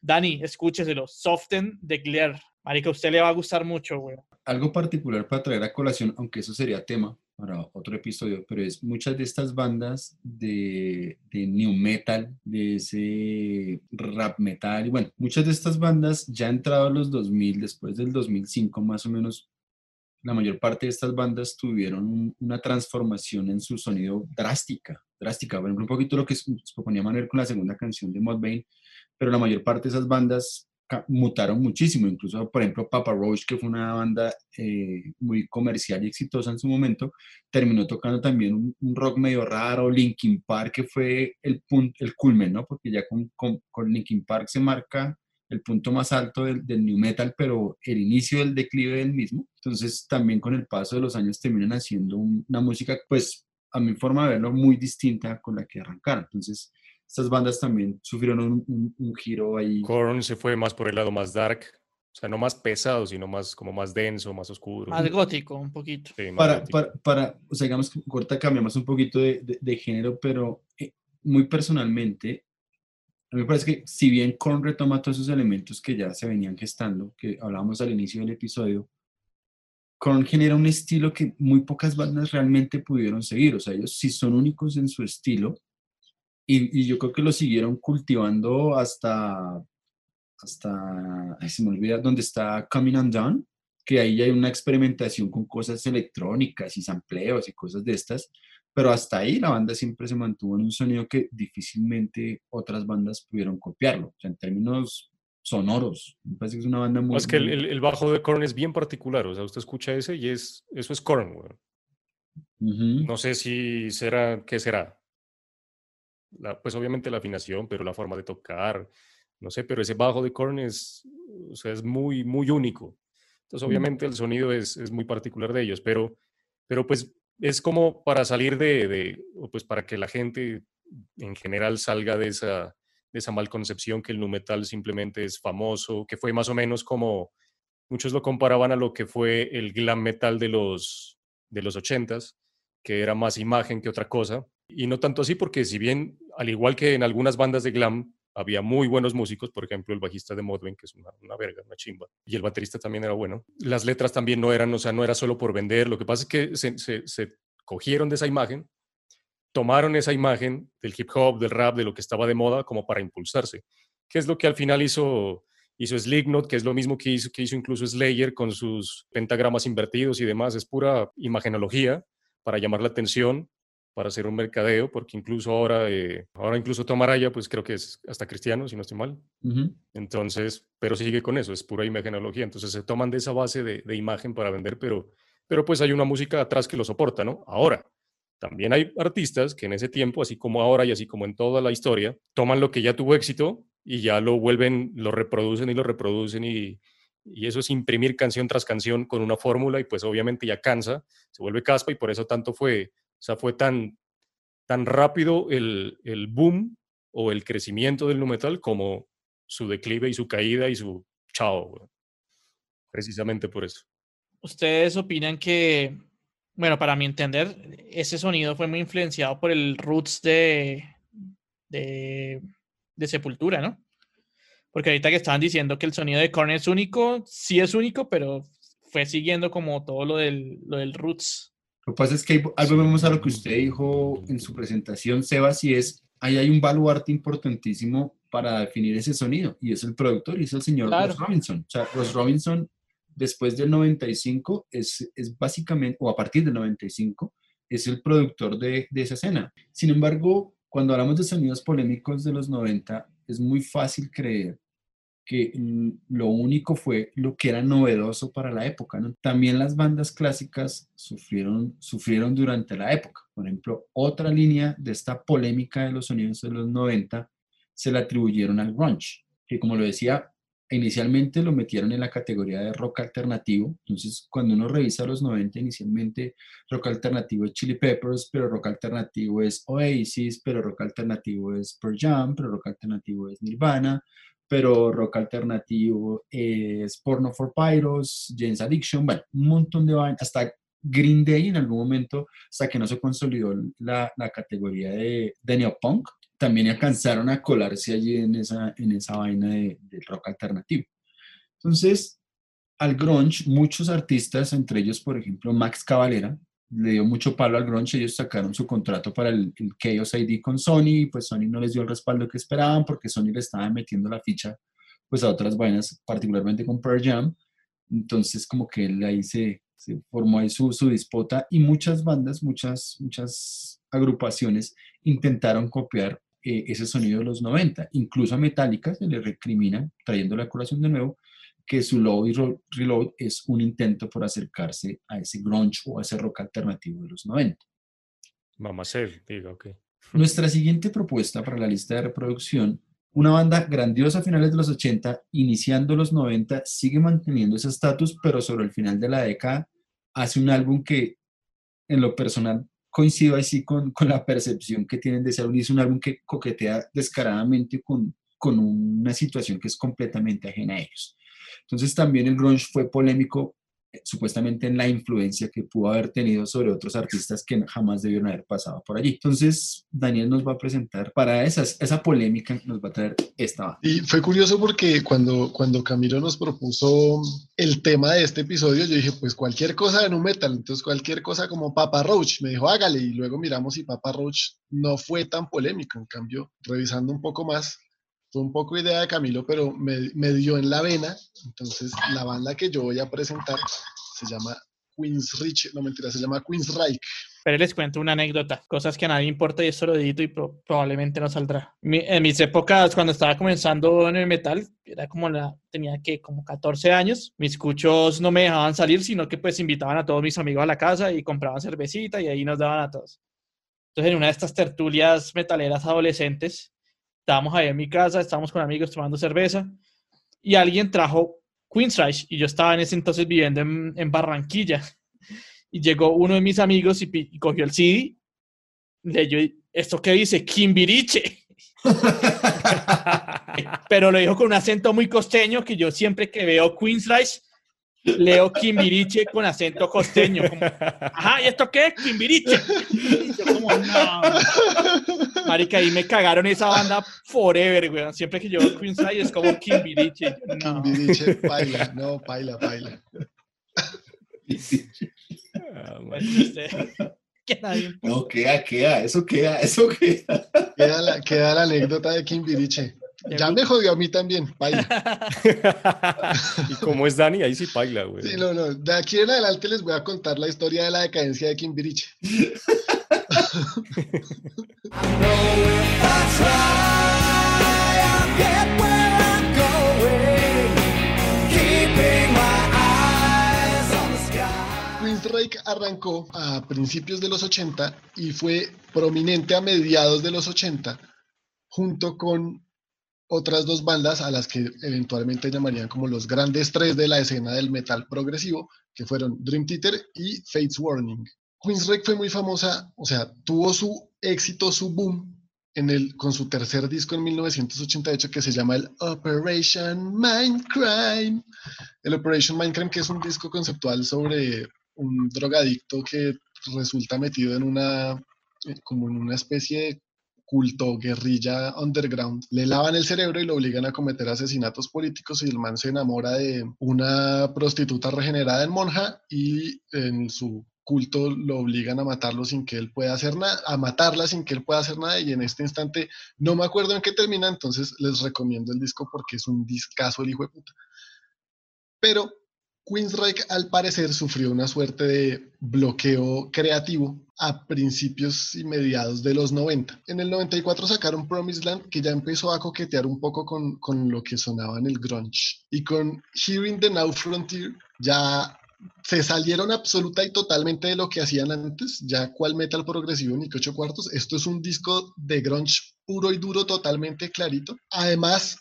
Dani, escúcheselo, Soften the Glare. Marica, a usted le va a gustar mucho, güey. Algo particular para traer a colación, aunque eso sería tema para otro episodio, pero es muchas de estas bandas de, de new metal, de ese rap metal, y bueno, muchas de estas bandas ya entrado los 2000, después del 2005 más o menos, la mayor parte de estas bandas tuvieron un- una transformación en su sonido drástica, drástica. Por ejemplo, un poquito lo que proponía Manuel con la segunda canción de Mudvayne, pero la mayor parte de esas bandas mutaron muchísimo, incluso por ejemplo Papa Roach, que fue una banda eh, muy comercial y exitosa en su momento, terminó tocando también un, un rock medio raro, Linkin Park, que fue el, punto, el culmen, ¿no? Porque ya con, con, con Linkin Park se marca el punto más alto del, del new metal, pero el inicio del declive del mismo. Entonces también con el paso de los años terminan haciendo un- una música, pues a mi forma de verlo, muy distinta con la que arrancaron. Entonces estas bandas también sufrieron un, un- un giro ahí. Korn se fue más por el lado más dark. O sea, no más pesado, sino más como más denso, más oscuro. Más gótico, un poquito. Sí, para, para, para, o sea, digamos que corta cambiamos un poquito de, de- de género, pero eh, muy personalmente, a mí me parece que si bien Korn retoma todos esos elementos que ya se venían gestando, que hablábamos al inicio del episodio, Korn genera un estilo que muy pocas bandas realmente pudieron seguir, o sea, ellos sí son únicos en su estilo, y, y yo creo que lo siguieron cultivando hasta, hasta, ay, se me olvida, donde está Coming Undone, que ahí ya hay una experimentación con cosas electrónicas y sampleos y cosas de estas, pero hasta ahí la banda siempre se mantuvo en un sonido que difícilmente otras bandas pudieron copiarlo, o sea, en términos sonoros, me parece que es una banda muy... Es que el, el- bajo de Korn es bien particular. O sea, usted escucha ese y es, eso es Korn, weón. Ujú. No sé si será, ¿qué será? La- pues obviamente la afinación, pero la forma de tocar, no sé, pero ese bajo de Korn es, o sea, es muy, muy único. Entonces, Mm. obviamente el sonido es, es muy particular de ellos, pero, pero pues es como para salir de, de, pues para que la gente en general salga de esa, de esa malconcepción que el nu metal simplemente es famoso, que fue más o menos como, muchos lo comparaban a lo que fue el glam metal de los, de los 80s, que era más imagen que otra cosa. Y no tanto así porque si bien, al igual que en algunas bandas de glam, había muy buenos músicos, por ejemplo, el bajista de Modven, que es una, una verga, una chimba, y el baterista también era bueno. Las letras también no eran, o sea, no era solo por vender, lo que pasa es que se, se- se cogieron de esa imagen, tomaron esa imagen del hip hop, del rap, de lo que estaba de moda, como para impulsarse, que es lo que al final hizo, hizo Slipknot, que es lo mismo que hizo, que hizo incluso Slayer con sus pentagramas invertidos y demás, es pura imagenología para llamar la atención, para hacer un mercadeo, porque incluso ahora, eh, ahora incluso Tomaraya, pues creo que es hasta cristiano, si no estoy mal. Entonces, pero sigue con eso, es pura imagenología. Entonces se toman de esa base de, de imagen para vender, pero, pero pues hay una música atrás que lo soporta, ¿no? Ahora, también hay artistas que en ese tiempo, así como ahora y así como en toda la historia, toman lo que ya tuvo éxito y ya lo vuelven, lo reproducen y lo reproducen y, y eso es imprimir canción tras canción con una fórmula y pues obviamente ya cansa, se vuelve caspa y por eso tanto fue, o sea, fue tan, tan rápido el, el boom o el crecimiento del nu metal como su declive y su caída y su chao, precisamente por eso. ¿Ustedes opinan que, bueno, para mi entender, ese sonido fue muy influenciado por el roots de, de, de Sepultura, ¿no? Porque ahorita que estaban diciendo que el sonido de Korn es único, sí es único, pero fue siguiendo como todo lo del, lo del roots. Lo que pasa es que ahí, volvemos a lo que usted dijo en su presentación, Sebas, y es, ahí hay un baluarte importantísimo para definir ese sonido, y es el productor, y es el señor Claro. Ross Robinson. O sea, Ross Robinson, después del 95, es, es básicamente, o a partir del 95, es el productor de, de esa escena. Sin embargo, cuando hablamos de sonidos polémicos de los 90, es muy fácil creer que lo único fue lo que era novedoso para la época. También las bandas clásicas sufrieron, sufrieron durante la época. Por ejemplo, otra línea de esta polémica de los sonidos de los 90 se la atribuyeron al grunge, que como lo decía, inicialmente lo metieron en la categoría de rock alternativo. Entonces, cuando uno revisa los 90, inicialmente rock alternativo es Chili Peppers, pero rock alternativo es Oasis, pero rock alternativo es Pearl Jam, pero rock alternativo es Nirvana, pero rock alternativo es Porno for Pyros, James Addiction, bueno, un montón de vainas, hasta Green Day en algún momento, hasta que no se consolidó la, la categoría de, de neopunk, también alcanzaron a colarse allí en esa, en esa vaina de, rock alternativo. Entonces, al grunge, muchos artistas, entre ellos, por ejemplo, Max Cavalera, le dio mucho palo al grunge, ellos sacaron su contrato para el, el Chaos ID con Sony, pues Sony no les dio el respaldo que esperaban porque Sony le estaba metiendo la ficha pues a otras vainas, particularmente con Pearl Jam, entonces como que él ahí se, se formó ahí su, su dispota y muchas bandas, muchas, muchas agrupaciones intentaron copiar eh, ese sonido de los 90. Incluso a Metallica se le recrimina, trayendo la colación de nuevo, que su Load y Reload es un intento por acercarse a ese grunge o a ese rock alternativo de los 90. Vamos a ser, diga, ok. Nuestra siguiente propuesta para la lista de reproducción, una banda grandiosa a finales de los 80, iniciando los 90, sigue manteniendo ese estatus, pero sobre el final de la década hace un álbum que en lo personal coincido así con, con, la percepción que tienen de ser un, es un álbum que coquetea descaradamente con, con una situación que es completamente ajena a ellos. Entonces también el grunge fue polémico eh, supuestamente en la influencia que pudo haber tenido sobre otros artistas que jamás debieron haber pasado por allí. Entonces, Daniel nos va a presentar para esas, esa polémica, nos va a traer esta. Y fue curioso porque cuando, cuando Camilo nos propuso el tema de este episodio, yo dije, pues cualquier cosa de nu metal, entonces cualquier cosa como Papa Roach, me dijo, hágale, y luego miramos si Papa Roach no fue tan polémico, en cambio, revisando un poco más, fue un poco idea de Camilo, pero me, me, dio en la vena. Entonces, la banda que yo voy a presentar se llama Queen's Rich, no mentira, se llama Queen's Reich. Pero les cuento una anécdota, cosas que a nadie importa y esto lo edito y probablemente no saldrá. en mis épocas, cuando estaba comenzando en el metal, era como la, tenía que como 14 años, mis cuchos no me dejaban salir, sino que pues invitaban a todos mis amigos a la casa y compraban cervecita y ahí nos daban a todos. Entonces, en una de estas tertulias metaleras adolescentes, estábamos ahí en mi casa, estábamos con amigos tomando cerveza y alguien trajo Queensrÿche y yo estaba en ese entonces viviendo en, Barranquilla y llegó uno de mis amigos y, cogió el CD, leyó, ¿esto qué dice? Kimbiriche. Pero lo dijo con un acento muy costeño que yo siempre que veo Queensrÿche leo Kimbiriche con acento costeño. Ajá, ¿y esto qué es? Kimbiriche. como, no. Marica, ahí me cagaron esa banda forever, güey. Siempre que yo veo Queensrÿche es como Kimbiriche. No. Kimbiriche, paila, no, paila, paila. Ah, no, queda, queda, eso queda, eso queda. Queda la, queda la anécdota de Kimbiriche. Ya me jodió a mí también, paila. y como es Dani, ahí sí paila, güey. Sí, no, no. De aquí en adelante les voy a contar la historia de la decadencia de Kimbiriche. Queensryche arrancó a principios de los 80 y fue prominente a mediados de los 80 junto con otras dos bandas a las que eventualmente llamarían como los grandes tres de la escena del metal progresivo, que fueron Dream Theater y Fates Warning. Queensrÿche fue muy famosa, o sea, tuvo su éxito, su boom en el, con su tercer disco en 1988 que se llama el Operation Mindcrime. El Operation Mindcrime que es un disco conceptual sobre un drogadicto que resulta metido en una eh, como en una especie de culto, guerrilla underground, le lavan el cerebro y lo obligan a cometer asesinatos políticos y el man se enamora de una prostituta regenerada en monja y en su culto lo obligan a matarlo sin que él pueda hacer nada, a matarla sin que él pueda hacer nada y en este instante no me acuerdo en qué termina, entonces les recomiendo el disco porque es un discazo el hijo de puta. Pero Queensryche al parecer sufrió una suerte de bloqueo creativo a principios y mediados de los 90. En el 94 sacaron Promised Land, que ya empezó a coquetear un poco con, con lo que sonaba en el grunge. Y con Hearing the Now Frontier ya se salieron absoluta y totalmente de lo que hacían antes, ya cual metal progresivo ni que ocho cuartos. Esto es un disco de grunge puro y duro, totalmente clarito. Además,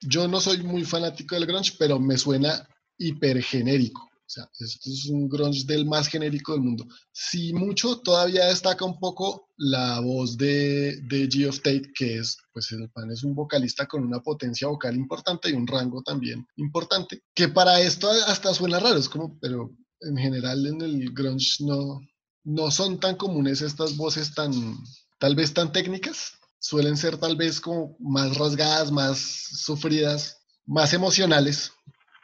yo no soy muy fanático del grunge, pero me suena hipergenérico. O sea, esto es un grunge del más genérico del mundo. Si mucho, todavía destaca un poco la voz de, de G of Tate, que es, pues el pan es un vocalista con una potencia vocal importante y un rango también importante, que para esto hasta suena raro, es como, pero en general en el grunge no, no son tan comunes estas voces tan, tal vez tan técnicas, suelen ser tal vez como más rasgadas, más sufridas, más emocionales,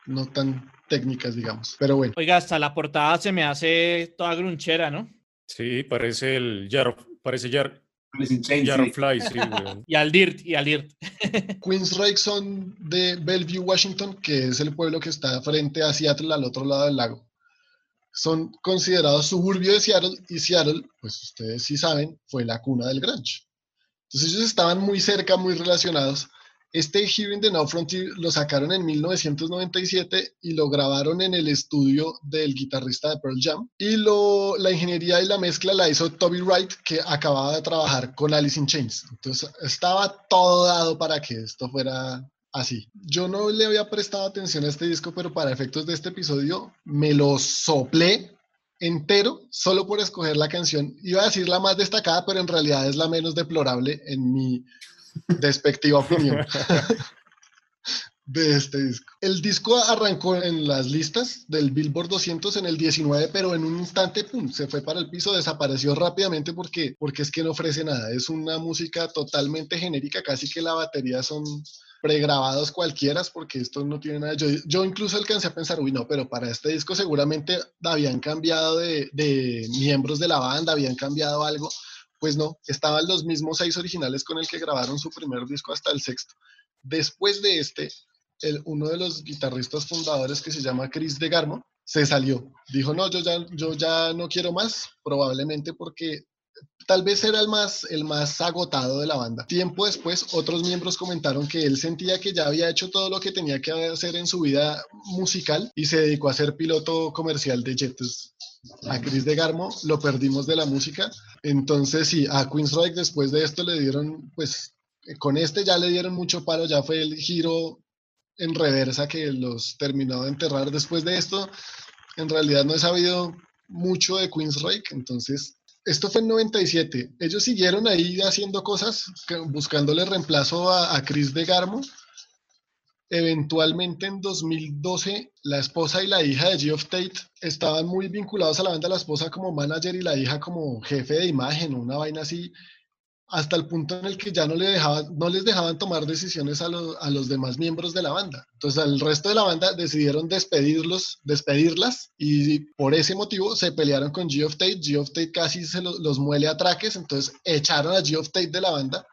no tan técnicas, digamos. Pero bueno. Oiga, hasta la portada se me hace toda grunchera, ¿no? Sí, parece el Jar, parece Jar, Chains, Jar sí. weón. Y al Dirt, y al Dirt. Queensryche son de Bellevue, Washington, que es el pueblo que está frente a Seattle, al otro lado del lago. Son considerados suburbio de Seattle y Seattle, pues ustedes sí saben, fue la cuna del grunge. Entonces ellos estaban muy cerca, muy relacionados. Este Hearing the Now Frontier lo sacaron en 1997 y lo grabaron en el estudio del guitarrista de Pearl Jam. Y lo, la ingeniería y la mezcla la hizo Toby Wright, que acababa de trabajar con Alice in Chains. Entonces estaba todo dado para que esto fuera así. Yo no le había prestado atención a este disco, pero para efectos de este episodio me lo soplé entero solo por escoger la canción. Iba a decir la más destacada, pero en realidad es la menos deplorable en mi despectiva opinión de este disco. El disco arrancó en las listas del Billboard 200 en el 19, pero en un instante, pum, se fue para el piso, desapareció rápidamente porque, porque es que no ofrece nada. Es una música totalmente genérica, casi que la batería son pregrabados cualquiera, porque esto no tiene nada. Yo, yo incluso alcancé a pensar, uy, no, pero para este disco seguramente habían cambiado de, de miembros de la banda, habían cambiado algo. Pues no, estaban los mismos seis originales con el que grabaron su primer disco hasta el sexto. Después de este, el, uno de los guitarristas fundadores que se llama Chris de Garmo se salió. Dijo, no, yo ya, yo ya no quiero más, probablemente porque tal vez era el más, el más agotado de la banda. Tiempo después, otros miembros comentaron que él sentía que ya había hecho todo lo que tenía que hacer en su vida musical y se dedicó a ser piloto comercial de jets. A Chris de Garmo lo perdimos de la música. Entonces, sí, a Queensryche después de esto le dieron, pues, con este ya le dieron mucho palo, ya fue el giro en reversa que los terminó de enterrar. Después de esto, en realidad no he sabido mucho de Queensryche, entonces esto fue en 97. Ellos siguieron ahí haciendo cosas, buscándole reemplazo a, Chris de Garmo. Eventualmente en 2012, la esposa y la hija de Geoff Tate estaban muy vinculados a la banda, la esposa como manager y la hija como jefe de imagen, una vaina así, hasta el punto en el que ya no, les dejaban tomar decisiones a, lo, a los demás miembros de la banda. Entonces, al resto de la banda decidieron despedirlos, despedirlas y por ese motivo se pelearon con Geoff Tate. Geoff Tate casi se lo, los muele a traques, entonces echaron a Geoff Tate de la banda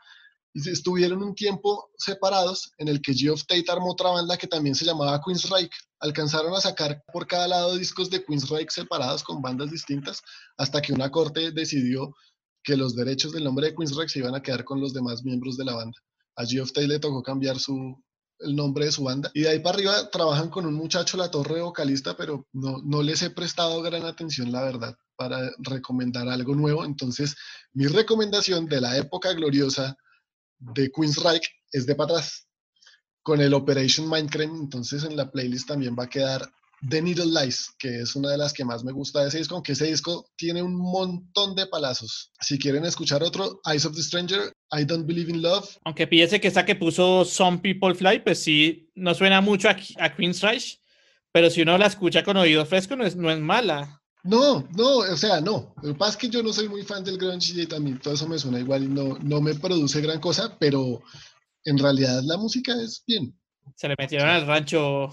y estuvieron un tiempo separados en el que Geoff Tate armó otra banda que también se llamaba Queensryche. Alcanzaron a sacar por cada lado discos de Queensryche separados con bandas distintas hasta que una corte decidió que los derechos del nombre de Queensryche se iban a quedar con los demás miembros de la banda. A Geoff Tate le tocó cambiar su, el nombre de su banda. Y de ahí para arriba trabajan con un muchacho, la torre vocalista, pero no, no les he prestado gran atención, la verdad, para recomendar algo nuevo. Entonces, mi recomendación de la época gloriosa de Queensryche es de para atrás, con el Operation Mindcrime. Entonces, en la playlist también va a quedar The Needle Lies, que es una de las que más me gusta de ese disco, aunque ese disco tiene un montón de palazos. Si quieren escuchar otro, Eyes of the Stranger, I Don't Believe in Love. Aunque fíjese que esa que puso Some People Fly, pues sí, no suena mucho a, a Queensryche, pero si uno la escucha con oído fresco, no es, no es mala. No, no, o sea, no. Lo que pasa es que yo no soy muy fan del grunge y también todo eso me suena igual y no, no me produce gran cosa, pero en realidad la música es bien. Se le metieron al rancho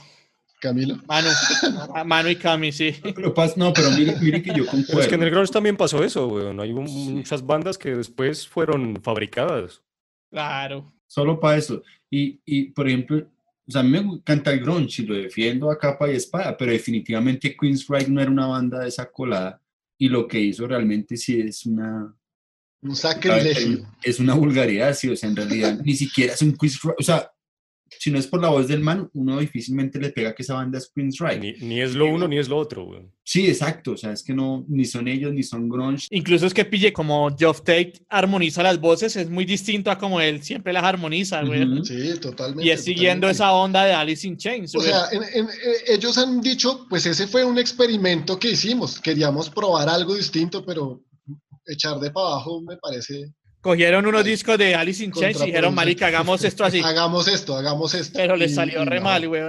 Camilo. Manu, Manu y Cami, sí. Pero pas- no, pero mire, mire que yo Pero es que en el concuerdo. grunge también pasó eso, weón. Hay un- muchas bandas que después fueron fabricadas. Claro. Solo para eso. Y, y, por ejemplo, o sea, a mí me encanta el grunge y lo defiendo a capa y espada, pero definitivamente Queensryche no era una banda de esa colada y lo que hizo realmente sí es una... Un sacrilegio. Es una vulgaridad, sí, o sea, en realidad ni siquiera es un Queensryche, o sea, si no es por la voz del man, uno difícilmente le pega que esa banda es Queensryche. Ni, ni es lo uno ni es lo otro, güey. Sí, exacto, o sea, es que no, ni son ellos, ni son grunge. Incluso es que pille como Geoff Tate armoniza las voces, es muy distinto a como él siempre las armoniza, güey. Ujú. Sí, totalmente. Y es siguiendo totalmente. esa onda de Alice in Chains, O güey. sea, en- en- eh, ellos han dicho, pues ese fue un experimento que hicimos. Queríamos probar algo distinto, pero echar de para abajo me parece. Cogieron unos discos de Alice in Chains y dijeron, marica, hagamos esto así. Hagamos esto, hagamos esto. Pero le Y- salió re no. mal, güey.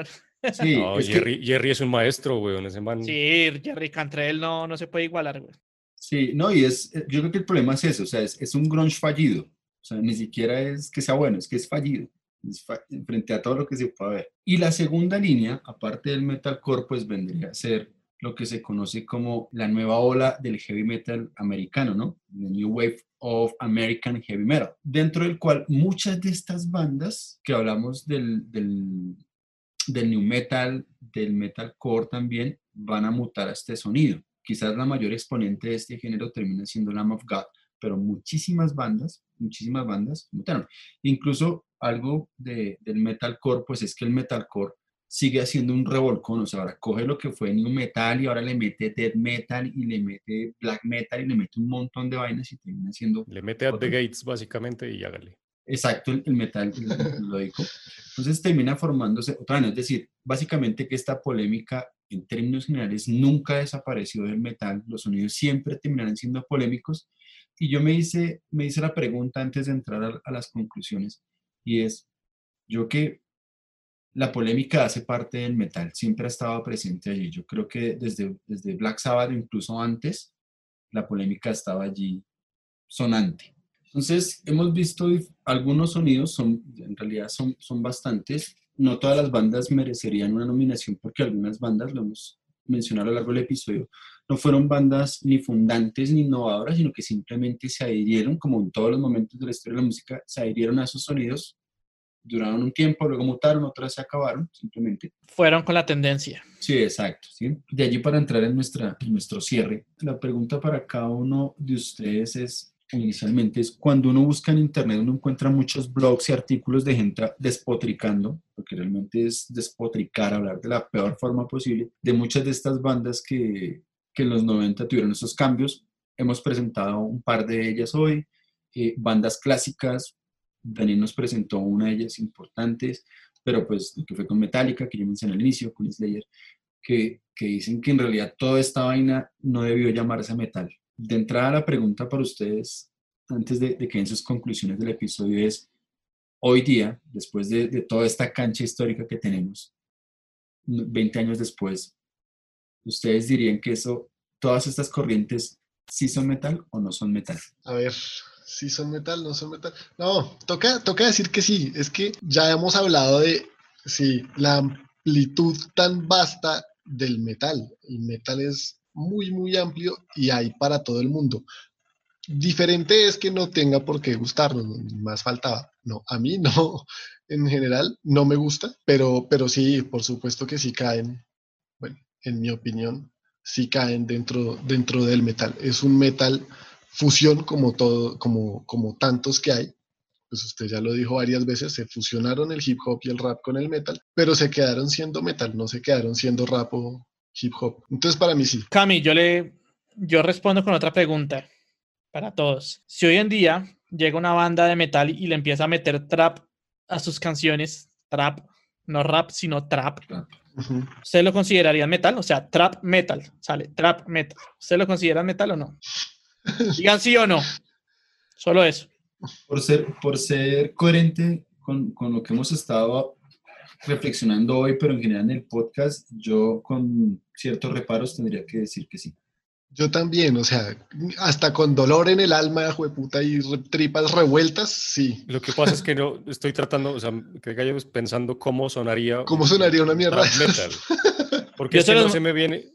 Sí, No, es que- Jerry, Jerry es un maestro, güey. Ese man. Sí, Jerry Cantrell no, no se puede igualar, güey. Sí, no, y es, yo creo que el problema es eso, o sea, es, es un grunge fallido, o sea, ni siquiera es que sea bueno, es que es fallido, es fa- frente a todo lo que se puede ver. Y la segunda línea, aparte del metalcore, pues vendría a ser lo que se conoce como la nueva ola del heavy metal americano, ¿no? The New Wave of American Heavy Metal, dentro del cual muchas de estas bandas que hablamos del, del, del new metal, del metalcore también, van a mutar a este sonido. Quizás la mayor exponente de este género termina siendo Lamb of God, pero muchísimas bandas, muchísimas bandas mutaron. Incluso algo de, del metalcore, pues es que el metalcore sigue haciendo un revolcón, o sea, ahora coge lo que fue new metal y ahora le mete death metal y le mete black metal y le mete un montón de vainas y termina siendo Le mete a The. Gates, básicamente, y hágale. Exacto, el, el metal lo dijo. Entonces termina formándose otra vez, es decir, básicamente que esta polémica en términos generales nunca desapareció del metal, los sonidos siempre terminarán siendo polémicos y yo me hice, me hice la pregunta antes de entrar a, a las conclusiones y es, yo que la polémica hace parte del metal, siempre ha estado presente allí, yo creo que desde, desde Black Sabbath, incluso antes, la polémica estaba allí sonante. Entonces, hemos visto algunos sonidos, son, en realidad son, son bastantes. No todas las bandas merecerían una nominación porque algunas bandas, lo hemos mencionado a lo largo del episodio, no fueron bandas ni fundantes ni innovadoras, sino que simplemente se adhirieron, como en todos los momentos de la historia de la música, se adhirieron a esos sonidos, duraron un tiempo, luego mutaron, otras se acabaron, simplemente. Fueron con la tendencia. Sí, exacto. ¿sí? De allí para entrar en, nuestra, en nuestro cierre, la pregunta para cada uno de ustedes es, inicialmente, es cuando uno busca en Internet, uno encuentra muchos blogs y artículos de gente despotricando, porque realmente es despotricar, hablar de la peor forma posible, de muchas de estas bandas que, que en los 90 tuvieron esos cambios. Hemos presentado un par de ellas hoy, eh, bandas clásicas, Daniel nos presentó una de ellas importantes, pero pues que fue con Metallica, que yo mencioné al inicio, con Slayer, que, que dicen que en realidad toda esta vaina no debió llamarse metal. De entrada, la pregunta para ustedes, antes de, de que den sus conclusiones del episodio, es, hoy día, después de, de toda esta cancha histórica que tenemos, 20 años después, ¿ustedes dirían que eso, todas estas corrientes, sí son metal o no son metal? A ver, si son metal, no son metal. No, toca, toca decir que sí. Es que ya hemos hablado de sí, la amplitud tan vasta del metal. El metal es muy, muy amplio y hay para todo el mundo. Diferente es que no tenga por qué gustarnos, más faltaba. No, a mí no, en general no me gusta, pero, pero sí, por supuesto que sí caen, bueno, en mi opinión, sí caen dentro, dentro del metal. Es un metal fusión como todo, como, como tantos que hay. Pues usted ya lo dijo varias veces, se fusionaron el hip hop y el rap con el metal, pero se quedaron siendo metal, no se quedaron siendo rap o hip hop. Entonces para mí sí. Cami, yo le yo respondo con otra pregunta para todos. Si hoy en día llega una banda de metal y le empieza a meter trap a sus canciones, trap, no rap, sino trap, Ujú. ¿ustedes lo considerarían metal? O sea, trap metal, sale, trap metal. ¿Ustedes lo consideran metal o no? Digan sí o no. Solo eso. por ser, por ser coherente con, con lo que hemos estado reflexionando hoy, pero en general en el podcast, yo con ciertos reparos tendría que decir que sí. Yo también, o sea, hasta con dolor en el alma, jueputa, y re- tripas revueltas, sí. Lo que pasa es que no estoy tratando, o sea, que gallegos pensando cómo sonaría. ¿Cómo sonaría una mierda? metal. Porque Yo es que se no los- se me viene,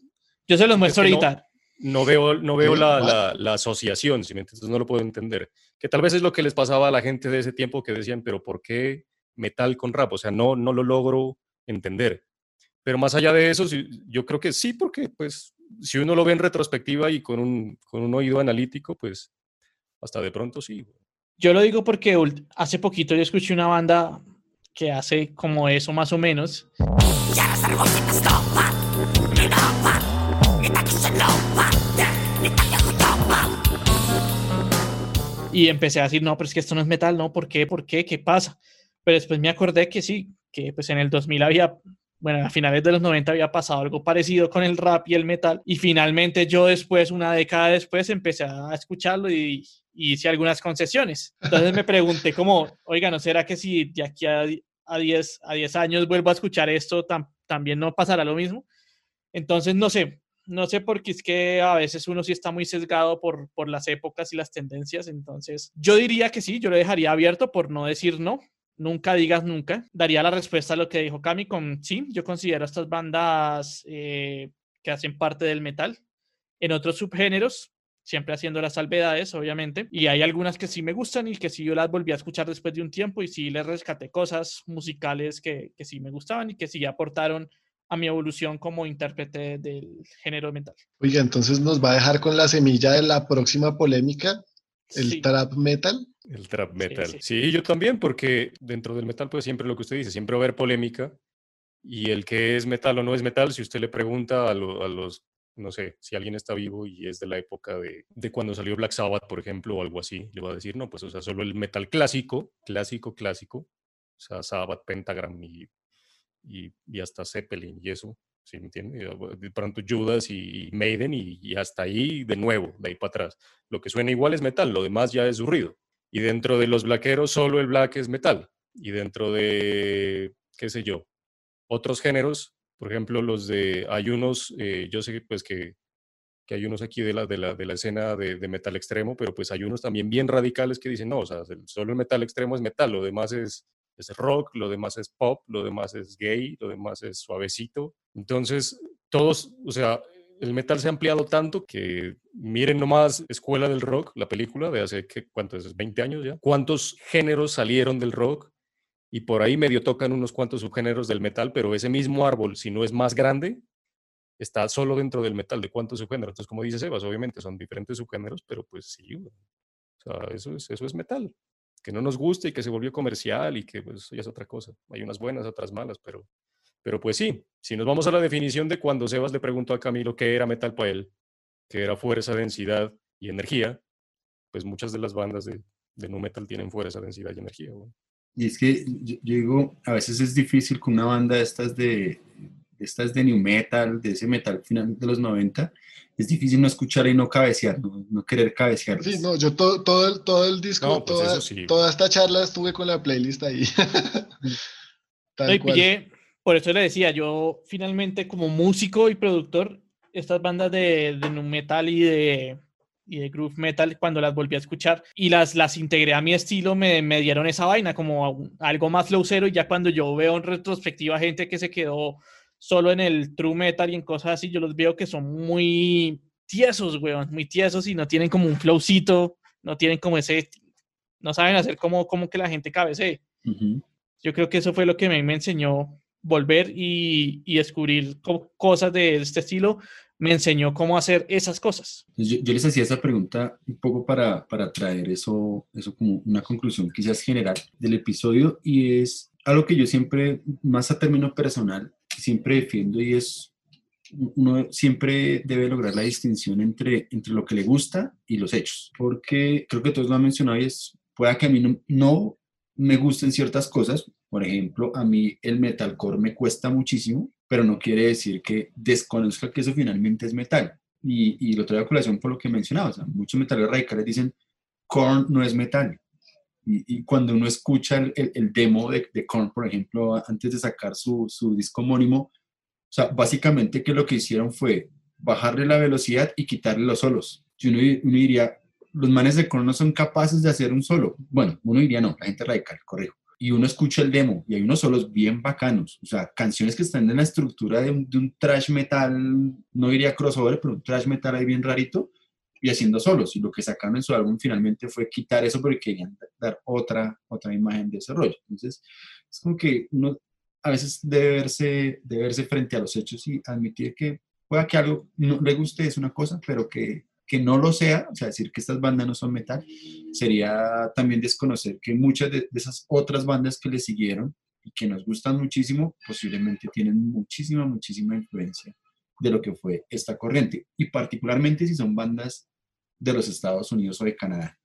Yo se los muestro que no- ahorita. No veo, no veo la, la, la asociación, ¿sí me entiendes? no lo puedo entender. Que tal vez es lo que les pasaba a la gente de ese tiempo que decían, pero ¿por qué metal con rap, o sea, no, no lo logro entender. Pero más allá de eso, yo creo que sí, porque pues si uno lo ve en retrospectiva y con un, con un oído analítico, pues hasta de pronto sí. Yo lo digo porque hace poquito yo escuché una banda que hace como eso más o menos. Y empecé a decir, no, pero es que esto no es metal, no, ¿por qué? ¿Por qué? ¿Qué pasa? Pero después me acordé que sí, que pues en el 2000 había, bueno, a finales de los 90 había pasado algo parecido con el rap y el metal. Y finalmente yo después, una década después, empecé a escucharlo y, hice algunas concesiones. Entonces me pregunté como, oiga, ¿no será que si de aquí a, a, 10, a 10 años vuelvo a escuchar esto, también no pasará lo mismo? Entonces, no sé, no sé por qué es que a veces uno sí está muy sesgado por, por las épocas y las tendencias. Entonces, yo diría que sí, yo lo dejaría abierto por no decir no nunca digas nunca. Daría la respuesta a lo que dijo Cami con sí, yo considero estas bandas eh, que hacen parte del metal. En otros subgéneros, siempre haciendo las salvedades, obviamente. Y hay algunas que sí me gustan y que sí yo las volví a escuchar después de un tiempo y sí les rescaté cosas musicales que, que sí me gustaban y que sí aportaron a mi evolución como intérprete del género metal. Oiga, entonces nos va a dejar con la semilla de la próxima polémica, el trap metal. El trap metal. Sí, yo también, porque dentro del metal, pues siempre lo que usted dice, siempre va a haber polémica. Y el que es metal o no es metal, si usted le pregunta a, los, no sé, si alguien está vivo y es de la época de, de, cuando salió Black Sabbath, por ejemplo, o algo así, le va a decir, no, pues, o sea, solo el metal clásico, clásico, clásico, o sea, Sabbath, Pentagram y, y, hasta Zeppelin y eso, ¿sí me entiende? De pronto Judas y, Maiden y, hasta ahí de nuevo, de ahí para atrás. Lo que suena igual es metal, lo demás ya es ruido. Y dentro de los blaqueros solo el black es metal. Y dentro de, qué sé yo, otros géneros, por ejemplo, los de, hay unos, eh, yo sé pues que, que hay unos aquí de la, de la, de la escena de, de, metal extremo, pero pues hay unos también bien radicales que dicen, no, o sea, solo el metal extremo es metal, lo demás es, es rock, lo demás es pop, lo demás es gay, lo demás es suavecito. Entonces, todos, o sea, el metal se ha ampliado tanto que miren nomás Escuela del Rock, la película de hace, ¿qué, ¿cuántos? ¿20 años ya? ¿Cuántos géneros salieron del rock? Y por ahí medio tocan unos cuantos subgéneros del metal, pero ese mismo árbol, si no es más grande, está solo dentro del metal. ¿De cuántos subgéneros? Entonces, como dice Sebas, obviamente son diferentes subgéneros, pero pues sí, o sea, eso es, eso es metal. Que no nos guste y que se volvió comercial y que pues ya es otra cosa. Hay unas buenas, otras malas, pero pero pues sí, si nos vamos a la definición de cuando Sebas le preguntó a Camilo qué era metal para él, que era fuerza, densidad y energía, pues muchas de las bandas de, de nu metal tienen fuerza, densidad y energía. Y es que yo, digo, a veces es difícil con una banda de estas de, estas de new metal, de ese metal final de los 90, es difícil no escuchar y no cabecear, no, querer cabecear. Sí, no, yo todo, todo, el, todo el disco, pues toda, toda, esta charla estuve con la playlist ahí. Tal cual. Por eso le decía, yo finalmente como músico y productor, estas bandas de, de nu metal y de, y de groove metal, cuando las volví a escuchar y las, las integré a mi estilo, me, me dieron esa vaina como algo más cero y ya cuando yo veo en retrospectiva gente que se quedó solo en el true metal y en cosas así, yo los veo que son muy tiesos, weón, muy tiesos y no tienen como un flowcito, no tienen como ese, no saben hacer como, como que la gente cabecee. Yo creo que eso fue lo que me, me enseñó volver y, descubrir cosas de este estilo, me enseñó cómo hacer esas cosas. Yo, les hacía esa pregunta un poco para, para traer eso, eso como una conclusión quizás general del episodio y es algo que yo siempre, más a término personal, siempre defiendo y es uno siempre debe lograr la distinción entre, entre lo que le gusta y los hechos, porque creo que todos lo han mencionado y es, pueda que a mí no, me gusten ciertas cosas, por ejemplo, a mí el metalcore me cuesta muchísimo, pero no quiere decir que desconozca que eso finalmente es metal. Y, y lo traigo a colación por lo que mencionaba. muchos metaleros radicales dicen, Korn no es metal. Y, cuando uno escucha el, el, demo de, de, Korn, por ejemplo, antes de sacar su, su disco homónimo, o sea, básicamente que lo que hicieron fue bajarle la velocidad y quitarle los solos. Y uno, uno diría, los manes de Korn no son capaces de hacer un solo. Bueno, uno diría no, la gente radical, corrijo y uno escucha el demo y hay unos solos bien bacanos, o sea, canciones que están en la estructura de un, de un trash metal, no diría crossover, pero un trash metal ahí bien rarito, y haciendo solos. Y lo que sacaron en su álbum finalmente fue quitar eso porque querían dar otra, otra imagen de ese rollo. Entonces, es como que uno a veces debe verse, debe verse frente a los hechos y admitir que pueda que algo no le guste es una cosa, pero que, que no lo sea, o sea, decir que estas bandas no son metal, sería también desconocer que muchas de, de esas otras bandas que le siguieron y que nos gustan muchísimo, posiblemente tienen muchísima, muchísima influencia de lo que fue esta corriente, y particularmente si son bandas de los Estados Unidos o de Canadá.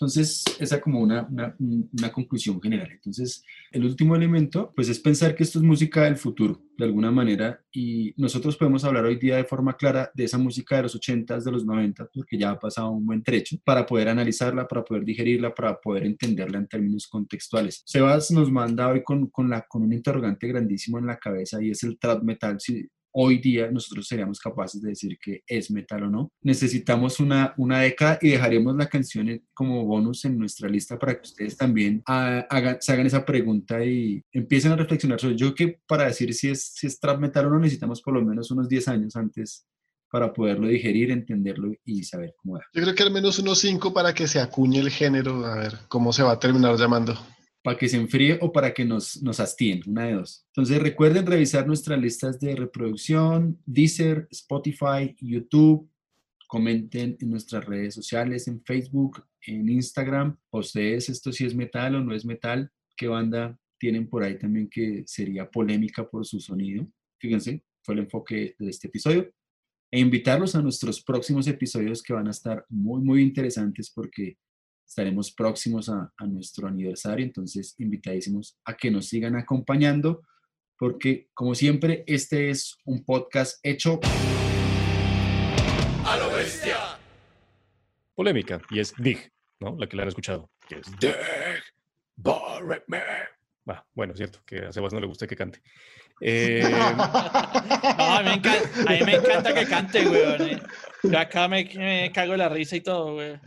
Entonces, esa como una, una, conclusión general. Entonces, el último elemento, pues es pensar que esto es música del futuro, de alguna manera, y nosotros podemos hablar hoy día de forma clara de esa música de los 80s, de los 90, porque ya ha pasado un buen trecho, para poder analizarla, para poder digerirla, para poder entenderla en términos contextuales. Sebas nos manda hoy con, con, la, con un interrogante grandísimo en la cabeza y es el trap metal. Si, hoy día nosotros seríamos capaces de decir que es metal o no. Necesitamos una, una década y dejaremos la canción como bonus en nuestra lista para que ustedes también hagan, se hagan esa pregunta y empiecen a reflexionar sobre yo que para decir si es, si es trap metal o no necesitamos por lo menos unos 10 años antes para poderlo digerir, entenderlo y saber cómo va. Yo creo que al menos unos 5 para que se acuñe el género, a ver cómo se va a terminar llamando para que se enfríe o para que nos, nos hastíen, una de dos. Entonces recuerden revisar nuestras listas de reproducción, Deezer, Spotify, YouTube. Comenten en nuestras redes sociales, en Facebook, en Instagram. ustedes esto si es metal o no es metal? ¿Qué banda tienen por ahí también que sería polémica por su sonido? Fíjense, fue el enfoque de este episodio. E invitarlos a nuestros próximos episodios que van a estar muy, muy interesantes porque estaremos próximos a, a, nuestro aniversario, entonces invitadísimos a que nos sigan acompañando, porque como siempre, este es un podcast hecho a lo bestia. Polémica, y es Dig, ¿no? La que le han escuchado, que es Dig, Ah, bueno, cierto, que a Sebas no le gusta que cante. Eh... no, a, mí encanta, a, mí me encanta, que cante, güey. Yo acá me, me cago la risa y todo, güey.